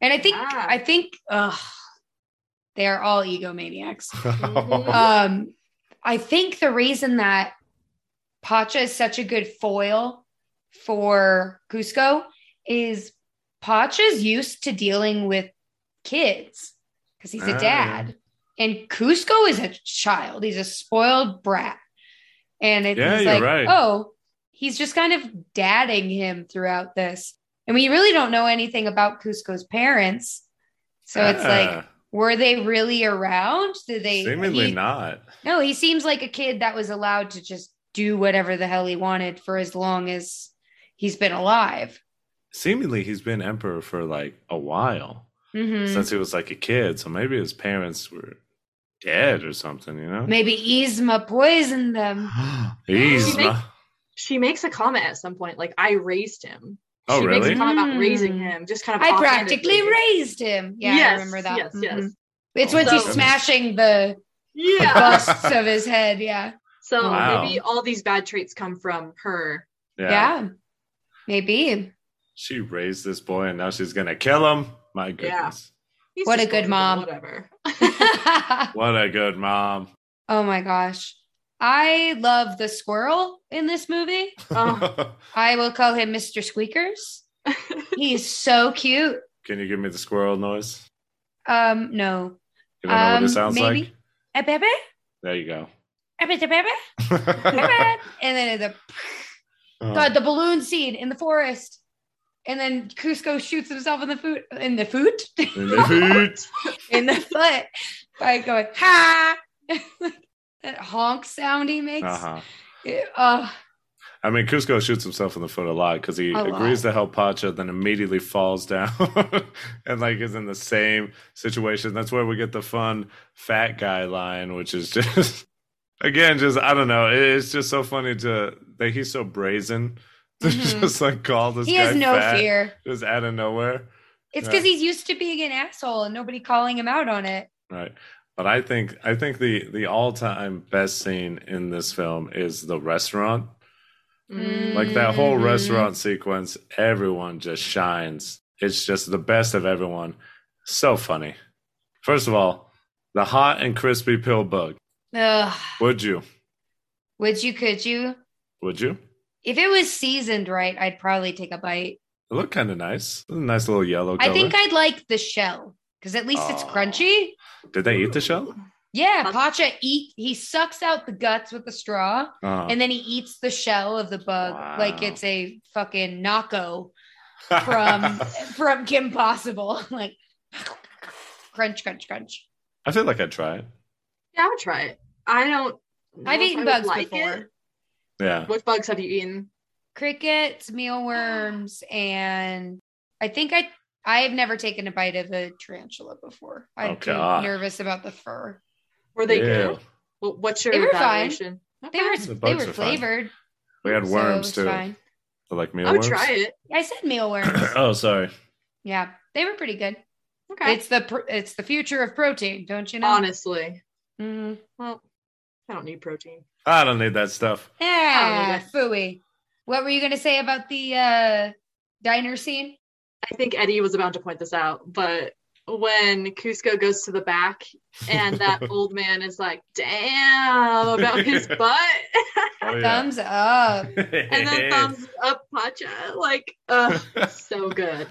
And I think, Yeah. I think, ugh, they're all egomaniacs. Mhm. Um, I think the reason that Pacha is such a good foil for Kuzco is Pacha's used to dealing with kids because he's a Ah. dad, and Kuzco is a child. He's a spoiled brat, and it's Yeah, like, right. oh, he's just kind of dadding him throughout this, and we really don't know anything about Kuzco's parents. So it's like, Ah, were they really around? Did they? seemingly he- not. no, he seems like a kid that was allowed to just do whatever the hell he wanted for as long as he's been alive. Seemingly, he's been emperor for like a while Mhm. since he was like a kid. So maybe his parents were dead or something. You know? Maybe Yzma poisoned them. He's She makes- not- she makes a comment at some point, like I raised him. Oh, she makes a comment about raising Mm. him, just kind of. I practically raised him. Yeah, I remember that. yes, yes. Mhm. It's when she's So- smashing the Yeah. busts of his head. Yeah. So Wow. maybe all these bad traits come from her. yeah. Yeah. Maybe. She raised this boy, and now she's gonna kill him. My Yeah. goodness! He's What a good mom. Whatever. What a good mom. oh my gosh. I love the squirrel in this movie. Oh. I will call him Mr. Squeakers. He's so cute. Can you give me the squirrel noise? Um, no. You don't know what Um, it sounds maybe. like? A baby? There you go. A baby, baby? and then the Oh. God, the balloon scene in the forest. And then Kuzco shoots himself in the foot in the foot In the hoot. in the foot by going ha that honk sound he makes. Uh-huh. It- uh, I mean, Kuzco shoots himself in the foot a lot because he agrees lot. to help Pacha, then immediately falls down and like is in the same situation. That's where we get the fun fat guy line, which is just again, just I don't know. It's just so funny to that he's so brazen to Mhm. just like call this he guy has no fat fear. just out of nowhere. It's Yeah. because he's used to being an asshole and nobody calling him out on it. Right. But I think I think the the all time best scene in this film is the restaurant. Mm. Like that whole Mhm. restaurant sequence, everyone just shines. It's just the best of everyone. So funny. First of all, the hot and crispy pill bug. Ugh. Would you? Would you? Could you? Would you? If it was seasoned right, I'd probably take a bite. It looked kind of nice. A nice little yellow color. I think I'd like the shell because at least it's Oh. crunchy. Did they eat the shell? Yeah, Pacha eat. He sucks out the guts with the straw, Oh. and then he eats the shell of the bug like it's a fucking Naco from from Kim Possible. like crunch, crunch, crunch. I feel like I'd try it. Yeah, I would try it. I don't. I've eaten I bugs like before. it. Yeah. What bugs have you eaten? Crickets, mealworms, and I think I I've never taken a bite of a tarantula before. I'm Oh, be nervous about the fur. Were they Ew. good? Well, what's your They were fine. evaluation? They were The they were are fine. flavored. We had worms was too. fine. Like I would mealworms. try it. I said mealworms. oh, sorry. yeah, they were pretty good. Okay. It's the pr- it's the future of protein, don't you know? Honestly, Mhm. well, I don't need protein. I don't need that stuff. Ah, Oh, fooey. What were you gonna say about the uh, diner scene? I think Eddie was about to point this out, but when Kuzco goes to the back and that old man is like, damn, about his butt. Oh, yeah. Thumbs up. and then thumbs up Pacha. Like, uh, so good.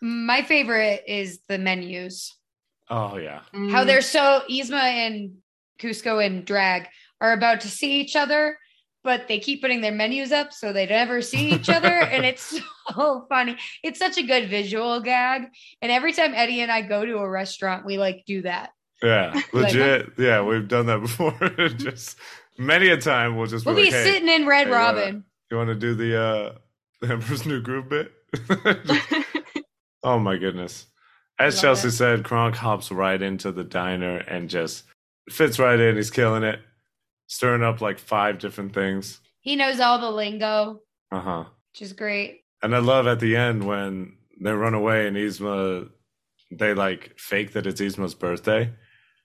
My favorite is the menus. oh yeah. How Mm. they're so Yzma and Kuzco and Drag are about to see each other, but they keep putting their menus up so they never see each other. and it's so funny. It's such a good visual gag. And every time Eddie and I go to a restaurant, we like do that. Yeah, legit. yeah, we've done that before. just many a time we'll just We'll be, like, hey, sitting in Red hey, uh, Robin. you want to do the uh the Emperor's New Groove bit? oh my goodness. As Love Chelsea it. said, Kronk hops right into the diner and just fits right in. He's killing it, stirring up like five different things. He knows all the lingo, Uh huh. which is great. And I love at the end when they run away and Yzma, they like fake that it's Yzma's birthday.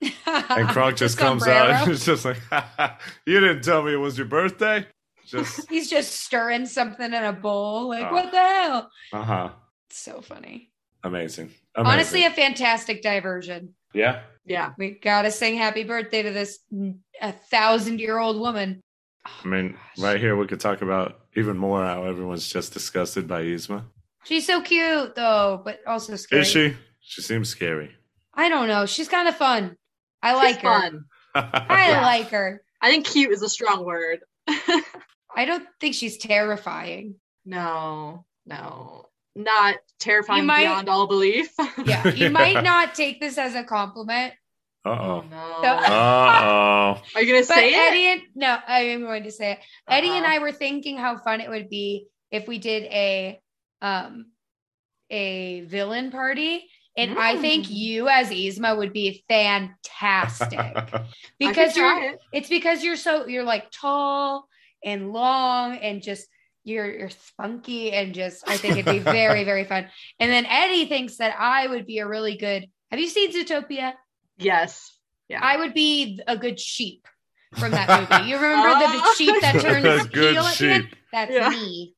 And Kronk just comes out and it's just like, you didn't tell me it was your birthday. Just, He's just stirring something in a bowl. Like, Oh. what the hell? uh huh. It's so funny. Amazing. Amazing. Honestly, a fantastic diversion. Yeah. yeah. We gotta sing happy birthday to this a thousand year old woman. I mean, right here, we could talk about even more how everyone's just disgusted by Yzma. She's so cute though, but also scary. Is she? She seems scary. I don't know. She's kind of fun. I like She's her. fun. I Yeah. like her. I think cute is a strong word. I don't think she's terrifying. no, no. Not terrifying might- beyond all belief. Yeah, you might not take this as a compliment, Uh oh oh. no. No. Uh Are you gonna but say it? Eddie and no, I am going to say it. Eddie and I were thinking how fun it would be if we did a um a villain party. And I think Mm. you as Yzma would be fantastic. I could because you're it. it's because you're so you're like tall and long and just you're you're spunky and just I think it'd be very very fun. And then Eddie thinks that I would be a really good. Have you seen Zootopia? Yes. Yeah. I would be a good sheep from that movie. You remember the Oh. sheep that turns A good heel at the end? sheep. That's Yeah. me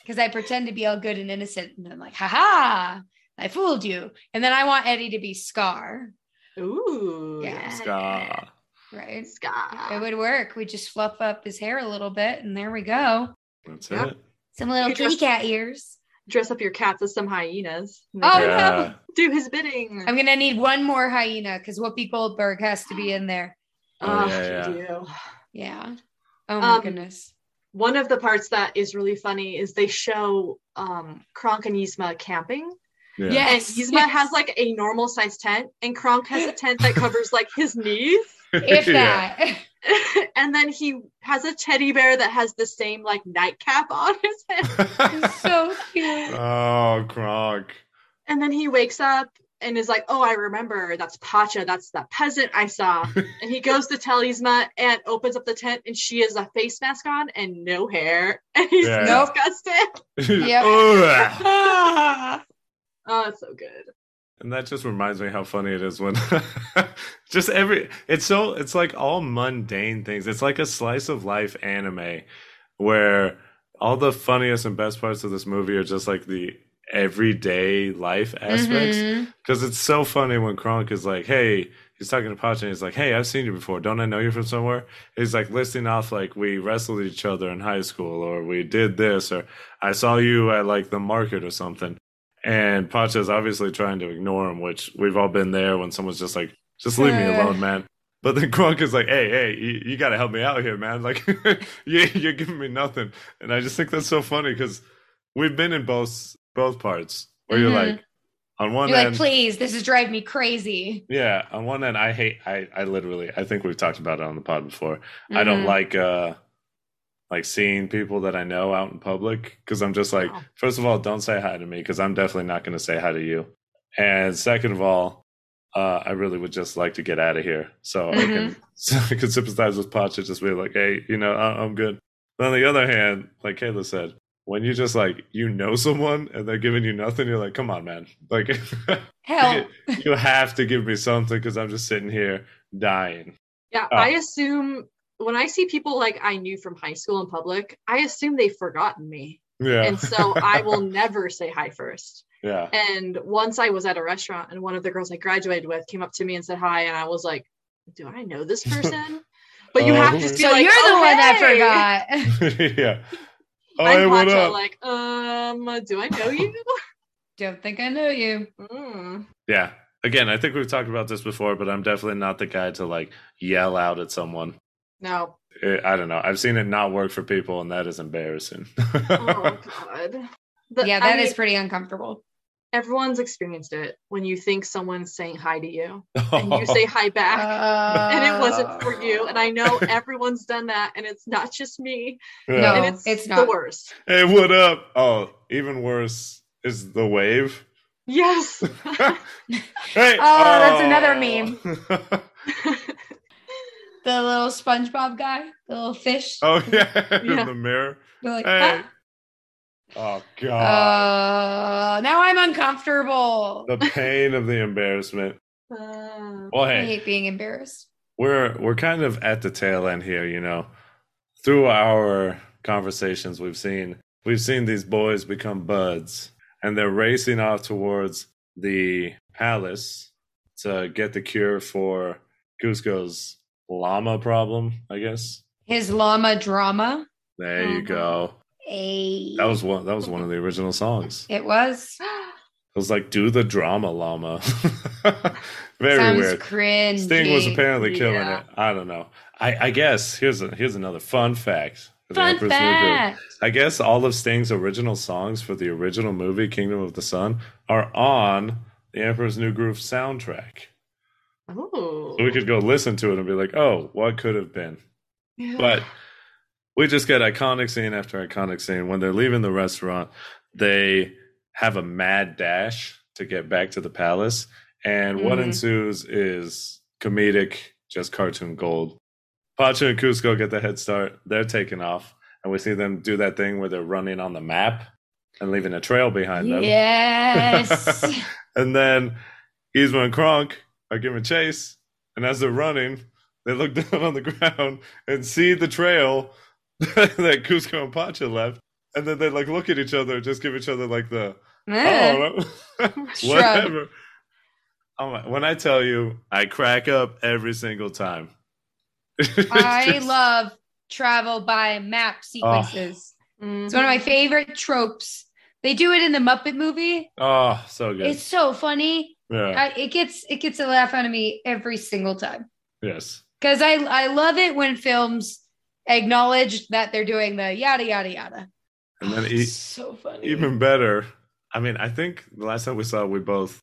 because I pretend to be all good and innocent, and I'm like, ha ha, I fooled you. And then I want Eddie to be Scar, Ooh. Yeah. Scar. right? Scar. It would work. We just fluff up his hair a little bit, and there we go. That's Yep. it. Some little You kitty just- cat ears. Dress up your cats as some hyenas. Oh, they no. Do his bidding. I'm gonna need one more hyena because Whoopi Goldberg has to be in there. Oh, Oh, yeah, you yeah. do. Yeah. Oh my Um, goodness. One of the parts that is really funny is they show um, Kronk and Yzma camping. Yeah. Yeah. And Yes, Yzma yes. has like a normal size tent, and Kronk has a tent that covers like his knees. If that. and then he has a teddy bear that has the same like nightcap on his head. so cute. oh, Kronk. And then he wakes up and is like, "Oh, I remember. That's Pacha. That's the peasant I saw." and he goes to tell Yzma and opens up the tent, and she has a face mask on and no hair, and he's Yeah. Nope. disgusted. Yep. Oh, it's so good. And that just reminds me how funny it is when just every it's so it's like all mundane things. It's like a slice of life anime where all the funniest and best parts of this movie are just like the everyday life aspects. Mm-hmm. Because it's so funny when Kronk is like, "Hey," he's talking to Pacha, and he's like, "Hey, I've seen you before. Don't I know you from somewhere?" He's like listing off like we wrestled each other in high school, or we did this, or I saw you at like the market or something. And Pacha's obviously trying to ignore him, which we've all been there when someone's just like, "Just leave me alone, man." But then Kronk is like, "Hey, hey, you, you got to help me out here, man! Like, you, you're giving me nothing." And I just think that's so funny because we've been in both both parts where Mhm. you're like, on one You're end, like, please, this is driving me crazy. yeah, on one end, I hate. I I literally. I think we've talked about it on the pod before. I don't Mhm. like uh like seeing people that I know out in public because I'm just like, Oh. first of all, don't say hi to me because I'm definitely not going to say hi to you. And second of all, uh, I really would just like to get out of here so I can so I can sympathize with Pacha, just be like, hey, you know, I- I'm good. But on the other hand, like Kayla said, when you just like you know someone and they're giving you nothing, you're like, come on, man, like. Help. you have to give me something because I'm just sitting here dying. Yeah, Oh. I assume when I see people like I knew from high school in public, I assume they've forgotten me. Yeah. And so I will never say hi first. yeah. And once I was at a restaurant and one of the girls I graduated with came up to me and said hi, and I was like, Do I know this person? But you Oh, have to be so like, you're the "Oh, one hey." that forgot. yeah. Oh, I'm what Pacha, up? like, um, do I know you? Don't think I know you. Mm. yeah. again, I think we've talked about this before, but I'm definitely not the guy to like yell out at someone. No. Eh, I don't know. I've seen it not work for people, and that is embarrassing. Oh God. The- yeah, I that is mean, pretty uncomfortable. Everyone's experienced it when you think someone's saying hi to you and you say hi back. and it wasn't for you. And I know everyone's done that, and it's not just me. Yeah. and No, it's, it's the not. worst. Hey, what up? Oh, even worse is the wave. Yes. Hey. Oh, that's another meme. The little SpongeBob guy, the little fish. oh yeah, Yeah. in the mirror. They're like, Hey. "Ah." Oh god, Uh, now I'm uncomfortable. the pain of the embarrassment. Uh, Well, I hate being embarrassed. we're we're kind of at the tail end here, you know. Through our conversations, we've seen we've seen these boys become buds, and they're racing off towards the palace to get the cure for Kuzco's llama problem. I guess. His llama drama. There you Mhm. go. A That was one. That was one of the original songs. it was. It was like, "Do the drama, llama." Very Sounds weird. cringe. Sting was apparently killing Yeah. it. I don't know. I, I guess here's a, here's another fun fact. Fun Emperor's New Groove. fact. I guess all of Sting's original songs for the original movie Kingdom of the Sun are on the Emperor's New Groove soundtrack. Oh. So we could go listen to it and be like, "Oh, what could have been?" Yeah. But we just get iconic scene after iconic scene. When they're leaving the restaurant, they have a mad dash to get back to the palace. And what Mhm. ensues is comedic, just cartoon gold. Pacha and Kuzco get the head start. They're taking off. And we see them do that thing where they're running on the map and leaving a trail behind them. Yes. and then Yzma and Kronk are giving chase. And as they're running, they look down on the ground and see the trail that Kuzco and Pacha left. And then they like look at each other just give each other like the oh whatever. Oh my, when I tell you, I crack up every single time. I just- love travel by map sequences. Mhm. It's one of my favorite tropes. They do it in the Muppet movie. Oh, so good. It's so funny. Yeah. I, it gets it gets a laugh out of me every single time yes. because I I love it when films acknowledge that they're doing the yada yada yada. And then Oh, e- so funny. even better. I mean, I think the last time we saw, it, we both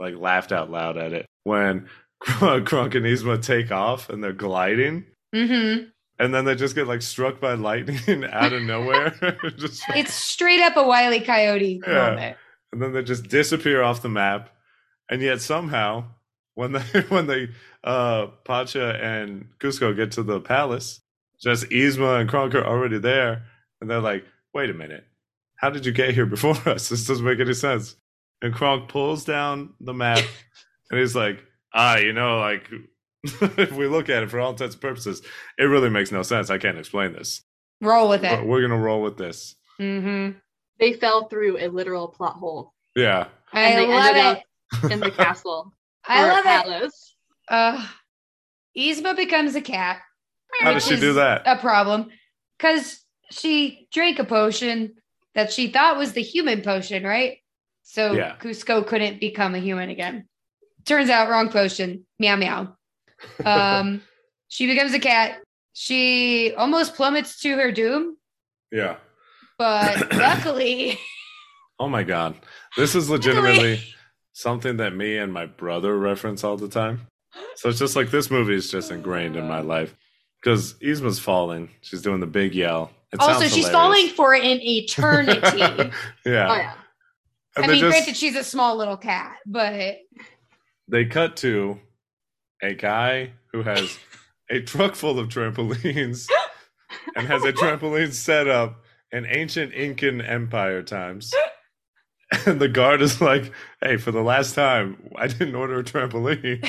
like laughed out loud at it when Kronk and Yzma take off and they're gliding, hmm and then they just get like struck by lightning out of nowhere. just, It's straight up a wily coyote Yeah. moment. and then they just disappear off the map, and yet somehow when they when they uh Pacha and Kuzco get to the palace, just Yzma and Kronk are already there, and they're like, "Wait a minute, how did you get here before us? This doesn't make any sense." And Kronk pulls down the map, and he's like, "Ah, you know, like." if we look at it for all intents and purposes, it really makes no sense. I can't explain this. Roll with it. we're gonna roll with this. hmm They fell through a literal plot hole Yeah. I they love ended it. In the castle. I or love it. palace. Uh, Yzma becomes a cat. How does she do that? A problem because she drank a potion that she thought was the human potion, right? So Yeah. Kuzco couldn't become a human again. Turns out wrong potion. Meow meow. Um, she becomes a cat. She almost plummets to her doom, Yeah. but luckily, Oh my god. This is legitimately something that me and my brother reference all the time. So it's just like this movie is just ingrained in my ah. life. Because Yzma's falling. She's doing the big yell. It oh, also she's hilarious. falling for an eternity. yeah. Oh yeah. And I mean, just- granted, she's a small little cat, but they cut to a guy who has a truck full of trampolines and has a trampoline set up in ancient Incan Empire times. And the guard is like, hey, for the last time, I didn't order a trampoline.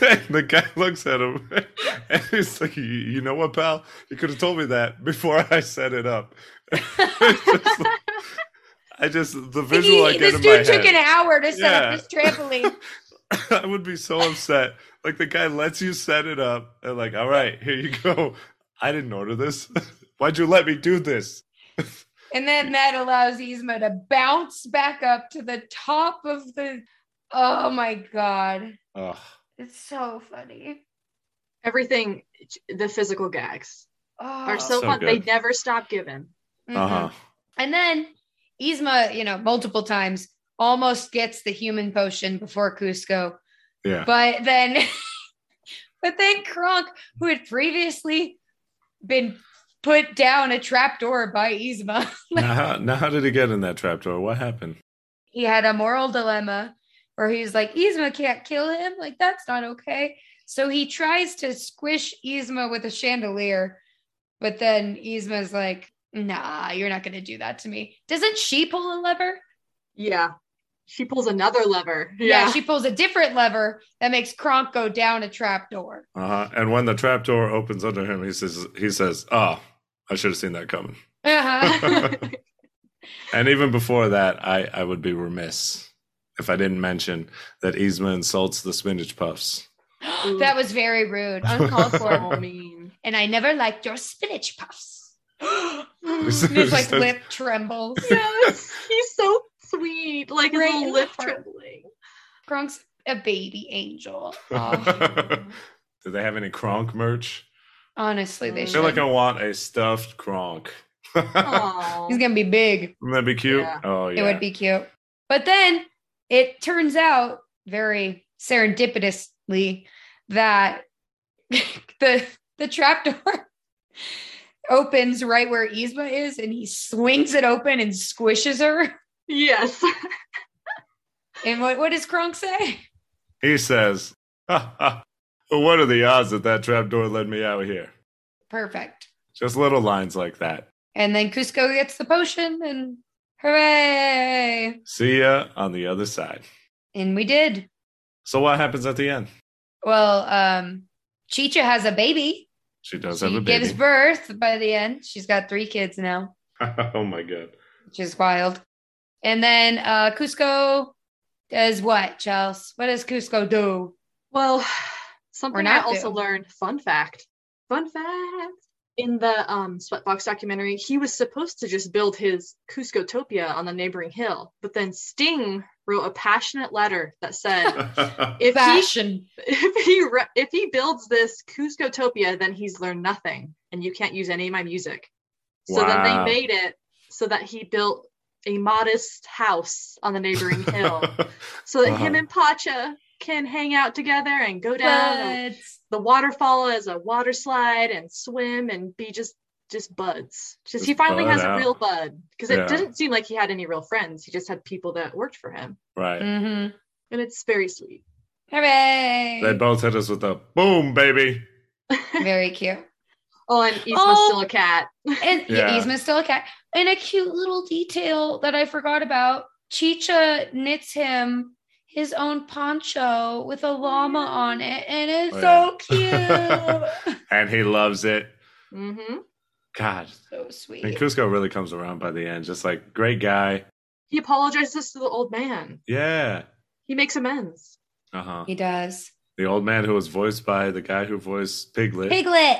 and the guy looks at him and he's like, you, know what, pal? You could have told me that before I set it up. Just like- I just, the visual I He- get this in dude took an hour to set Yeah. up this trampoline. I would be so upset. Like the guy lets you set it up and like, all right, here you go. I didn't order this. Why'd you let me do this? And then that allows Yzma to bounce back up to the top of the Oh my god. Ugh. It's so funny. Everything, the physical gags Oh. are so, So fun. They never stop giving. Mhm. Uh-huh. And then Yzma, you know, multiple times almost gets the human potion before Kuzco. Yeah. But then, but then Kronk, who had previously been put down a trapdoor by Yzma, now, how, now, how did he get in that trapdoor? What happened? he had a moral dilemma where he's like, Yzma can't kill him. Like, that's not okay. So he tries to squish Yzma with a chandelier, but then Yzma's like, nah, you're not going to do that to me. Doesn't she pull a lever? Yeah. She pulls another lever. Yeah, Yeah. she pulls a different lever that makes Kronk go down a trapdoor. Uh-huh. And when the trapdoor opens under him, he says, "He says, oh, I should have seen that coming." Uh-huh. And even before that, I, I would be remiss if I didn't mention that Yzma insults the spinach puffs. that was very rude, uncalled so for. mean. and I never liked your spinach puffs. His His like lip trembles. yes. He's so sweet. Like his Right little lip heart. trembling. Kronk's a baby angel. Oh, Do they have any Kronk merch? honestly, they mm. I I should. feel like I want a stuffed Kronk. He's gonna be big. that be cute? Yeah. Oh yeah. It would be cute. But then it turns out very serendipitously that the the trapdoor opens right where Yzma is, and he swings it open and squishes her. Yes. And what, what does Kronk say? He says, ha, ha, "What are the odds that that trapdoor led me out here?" Perfect. Just little lines like that. And then Kuzco gets the potion, and hooray! See ya on the other side. And we did. So what happens at the end? Well, um, Chicha has a baby. She does she have a baby. gives birth by the end. She's got three kids now, oh my god. which is wild. And then uh, Kuzco does what, Chels? What does Kuzco do? Well, something I also do. learned. Fun fact. Fun fact. In the um, Sweatbox documentary, he was supposed to just build his Kuzcotopia on the neighboring hill, but then Sting wrote a passionate letter that said, "If he if he re- if he builds this Kuzcotopia, then he's learned nothing, and you can't use any of my music." So then they made it so that he built a modest house on the neighboring hill, so that him Uh-huh. and Pacha can hang out together and go down But the waterfall as a water slide and swim and be just just buds. Just, he finally has out. a real bud because it Yeah. didn't seem like he had any real friends. He just had people that worked for him, right. Mhm. and it's very sweet. hooray! They both hit us with a boom, baby. Very cute. Oh, and Yzma's Oh. still a cat. And Yeah. yeah. Yzma's still a cat. And a cute little detail that I forgot about. Chicha knits him his own poncho with a llama on it, and it's Oh, so cute. And he loves it. Mm-hmm. God. so sweet. And sweet. Kuzco really comes around by the end. Just like great guy. He apologizes to the old man. Yeah. He makes amends. Uh-huh. He does. The old man who was voiced by the guy who voiced Piglet. Piglet.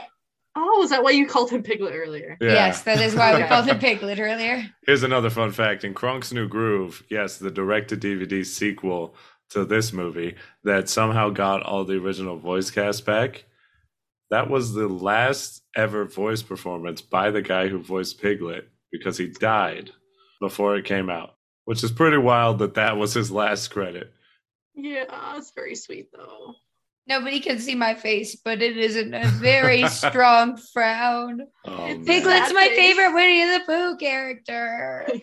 Oh, is that why you called him Piglet earlier? Yeah. Yes, that is why we called him Piglet earlier. Here's another fun fact. In Kronk's New Groove, yes, the direct-to-DVD sequel to this movie that somehow got all the original voice cast back, that was the last ever voice performance by the guy who voiced Piglet because he died before it came out, which is pretty wild that that was his last credit. Yeah, it's very sweet though. Nobody can see my face, but it isn't a very strong frown. Oh. Piglet's my face. favorite Winnie the Pooh character.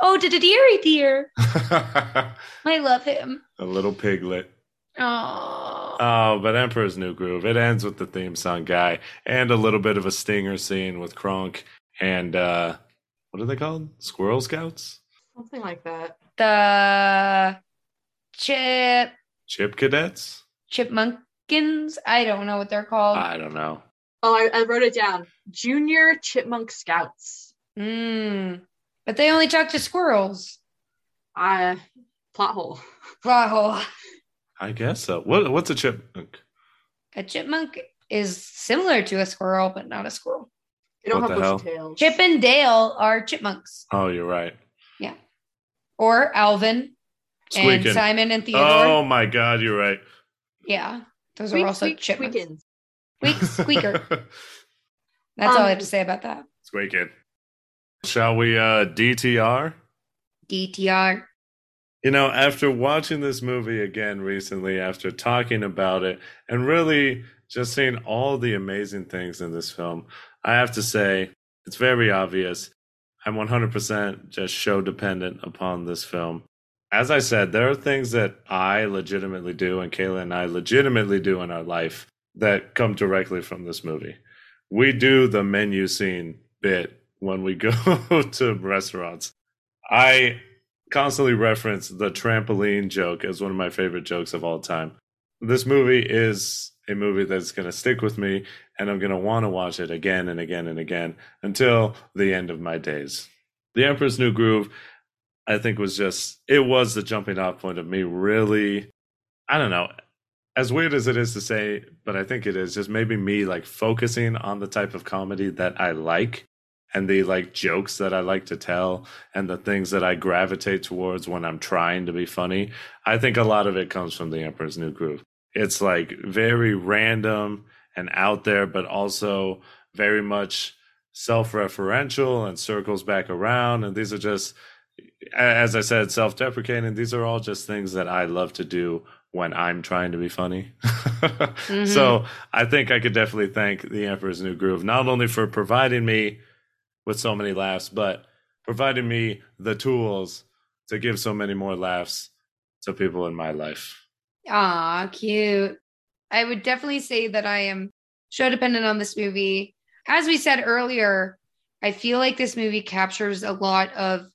Oh, did a dearie dear. I love him. a little piglet. Oh, Oh, but Emperor's New Groove. It ends with the theme song guy and a little bit of a stinger scene with Kronk and uh what are they called? Squirrel Scouts? Something like that. the chip Chip Cadets? chipmunkins. I don't know what they're called. I don't know. Oh, I, I wrote it down. Junior Chipmunk Scouts. Mm. But they only talk to squirrels. Uh, plot hole. Plot hole. I guess so. What what's a chipmunk? A chipmunk is similar to a squirrel, but not a squirrel. They don't What have the bushy tails. Chip and Dale are chipmunks, Oh, you're right. Yeah. Or Alvin Squeaking. and Simon and Theodore. Oh my God, you're right. Yeah, those Squeak, are also squeak, chipmunks. Squeak, squeaker. That's all I have Um, to say about that. Squeaking. Shall we uh DTR? DTR. You know, after watching this movie again recently, after talking about it, and really just seeing all the amazing things in this film, I have to say it's very obvious. I'm 100% just show dependent upon this film. As I said, there are things that I legitimately do and Kayla and I legitimately do in our life that come directly from this movie. We do the menu scene bit when we go to restaurants. I constantly reference the trampoline joke as one of my favorite jokes of all time. This movie is a movie that's going to stick with me, and I'm going to want to watch it again and again and again until the end of my days. The Emperor's New Groove, I think, was just, it was the jumping off point of me really, I don't know, as weird as it is to say, but I think it is just maybe me like focusing on the type of comedy that I like and the like jokes that I like to tell and the things that I gravitate towards when I'm trying to be funny. I think a lot of it comes from The Emperor's New Groove. It's like very random and out there, but also very much self referential and circles back around. And these are just, as I said, self deprecating. These are all just things that I love to do when I'm trying to be funny. Mm-hmm. So I think I could definitely thank The Emperor's New Groove, not only for providing me with so many laughs, but providing me the tools to give so many more laughs to people in my life. Aw, cute. I would definitely say that I am show dependent on this movie. As we said earlier, I feel like this movie captures a lot of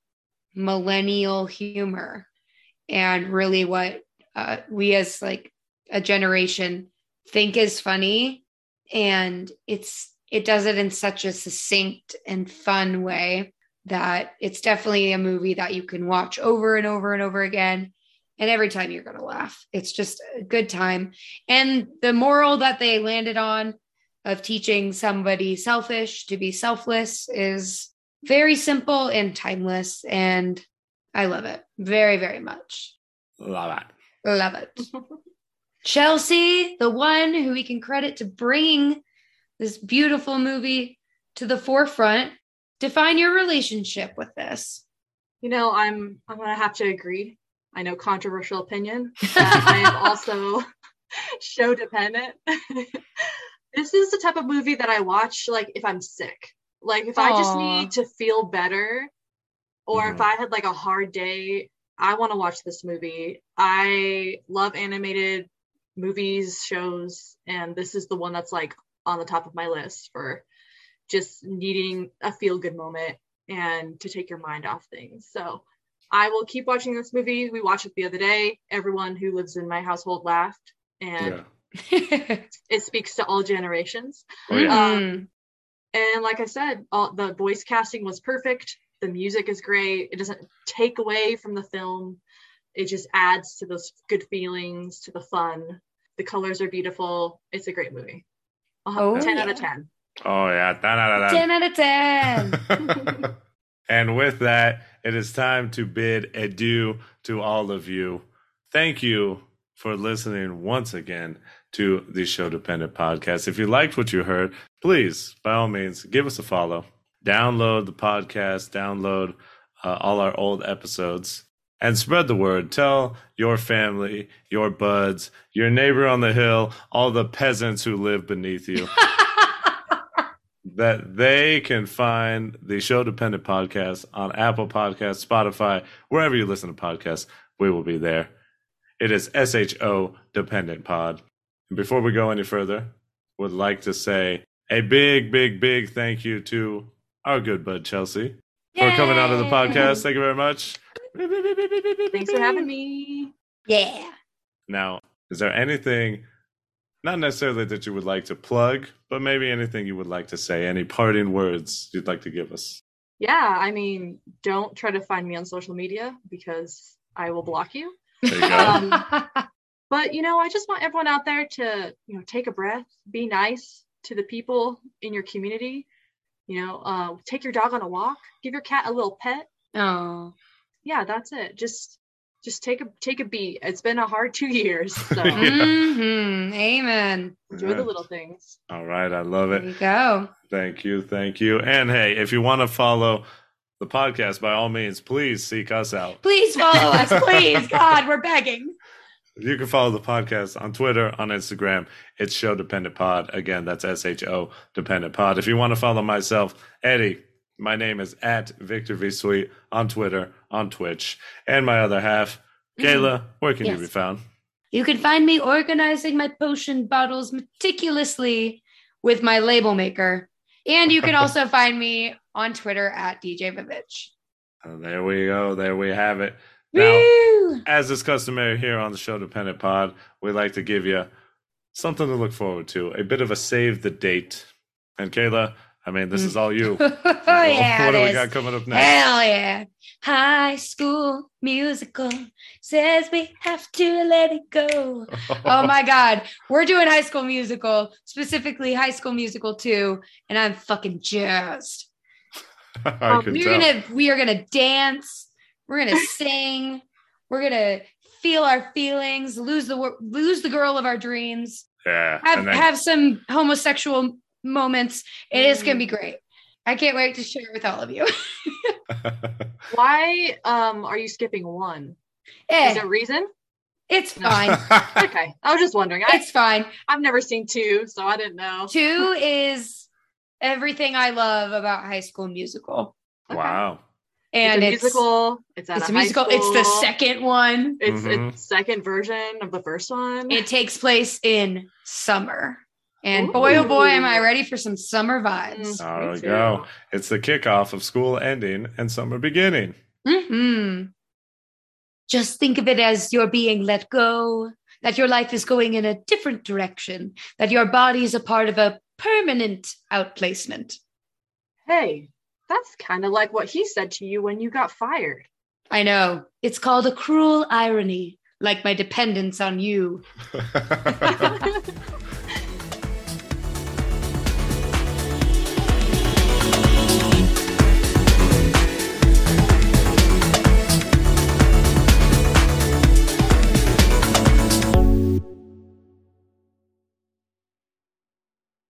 millennial humor and really what uh, we as like a generation think is funny. And it's it does it in such a succinct and fun way that it's definitely a movie that you can watch over and over and over again. And every time you're going to laugh. It's just a good time. And the moral that they landed on of teaching somebody selfish to be selfless is very simple and timeless and i love it very very much Love it. love it chelsea the one who we can credit to bringing this beautiful movie to the forefront define your relationship with this You know, I'm I'm gonna have to agree. I know controversial opinion. I am also show dependent. this is the type of movie that I watch like if I'm sick. Like if I just need to feel better or if Mhm. I had like a hard day, I want to watch this movie. I love animated movies, shows, and this is the one that's like on the top of my list for just needing a feel good moment and to take your mind off things. So I will keep watching this movie. We watched it the other day. Everyone who lives in my household laughed, and Yeah. it speaks to all generations. Oh, yeah. Mhm. And like I said, all, the voice casting was perfect. The music is great. It doesn't take away from the film. It just adds to those good feelings, to the fun. The colors are beautiful. It's a great movie. Oh, 10 out of 10. Oh, yeah. Da-da-da-da. 10 out of 10 and with that, it is time to bid adieu to all of you. Thank you for listening once again to the Show Dependent podcast. If you liked what you heard, please, by all means, give us a follow. Download the podcast, download uh, all our old episodes, and spread the word. Tell your family, your buds, your neighbor on the hill, all the peasants who live beneath you that they can find the show dependent podcast on Apple Podcasts, Spotify, wherever you listen to podcasts, we will be there. It is SHO dependent pod. And before we go any further, would like to say a big, big, big thank you to our good bud Chelsea for coming out of the podcast. Thank you very much. Thanks for having me. Yeah. Now, is there anything, not necessarily that you would like to plug, but maybe anything you would like to say, any parting words you'd like to give us? Yeah, I mean, don't try to find me on social media because I will block you. There you go. Um, But you know, I just want everyone out there to, you know, take a breath, be nice to the people in your community. You know, uh, take your dog on a walk, give your cat a little pet. oh, Yeah, that's it. Just just take a take a beat. It's been a hard two years, so Yeah. hmm Amen. enjoy the little things. All right, I love There it. you go. Thank you, thank you. And hey, if you want to follow the podcast, by all means, please seek us out. Please follow us, please. God, we're begging. You can follow the podcast on Twitter, on Instagram. It's Show Dependent Pod. Again, that's S H O Dependent Pod. If you want to follow myself, Eddie, my name is at Victor V Sweet on Twitter, on Twitch, and my other half, mm-hmm. Kayla. Where can you be found? You can find me organizing my potion bottles meticulously with my label maker. And you can also find me on Twitter at DJ Vivitch. Uh, there we go. There we have it. Now, Woo! as is customary here on the Show Dependent Pod, we like to give you something to look forward to, a bit of a save the date. And Kayla, I mean, this is all you. oh, yeah, what do we got coming up next? Hell yeah. High school musical says we have to let it go. Oh my God. We're doing high school musical, specifically high school musical 2, and I'm fucking jazzed. I Um, can We're tell. gonna we are gonna dance, we're gonna sing, we're gonna feel our feelings, lose the lose the girl of our dreams, yeah. have then- have some homosexual moments. It is gonna Mm. be great. I can't wait to share it with all of you. Why um are you skipping one? Eh, Is there a reason? it's fine. Okay, I was just wondering. I, It's fine. I've never seen two, so I didn't know. Two is everything I love about High School Musical, Okay. wow. and it's it's a musical. It's at It's a, a high musical. It's the second one. It's Mhm. it's second version of the first one. It takes place in summer, and boy, oh boy, am I ready for some summer vibes. Mm, There we go. It's the kickoff of school ending and summer beginning. hmm Just think of it as you're being let go, that your life is going in a different direction, that your body is a part of a permanent outplacement. Hey, that's kind of like what he said to you when you got fired. I know. It's called a cruel irony, like my dependence on you.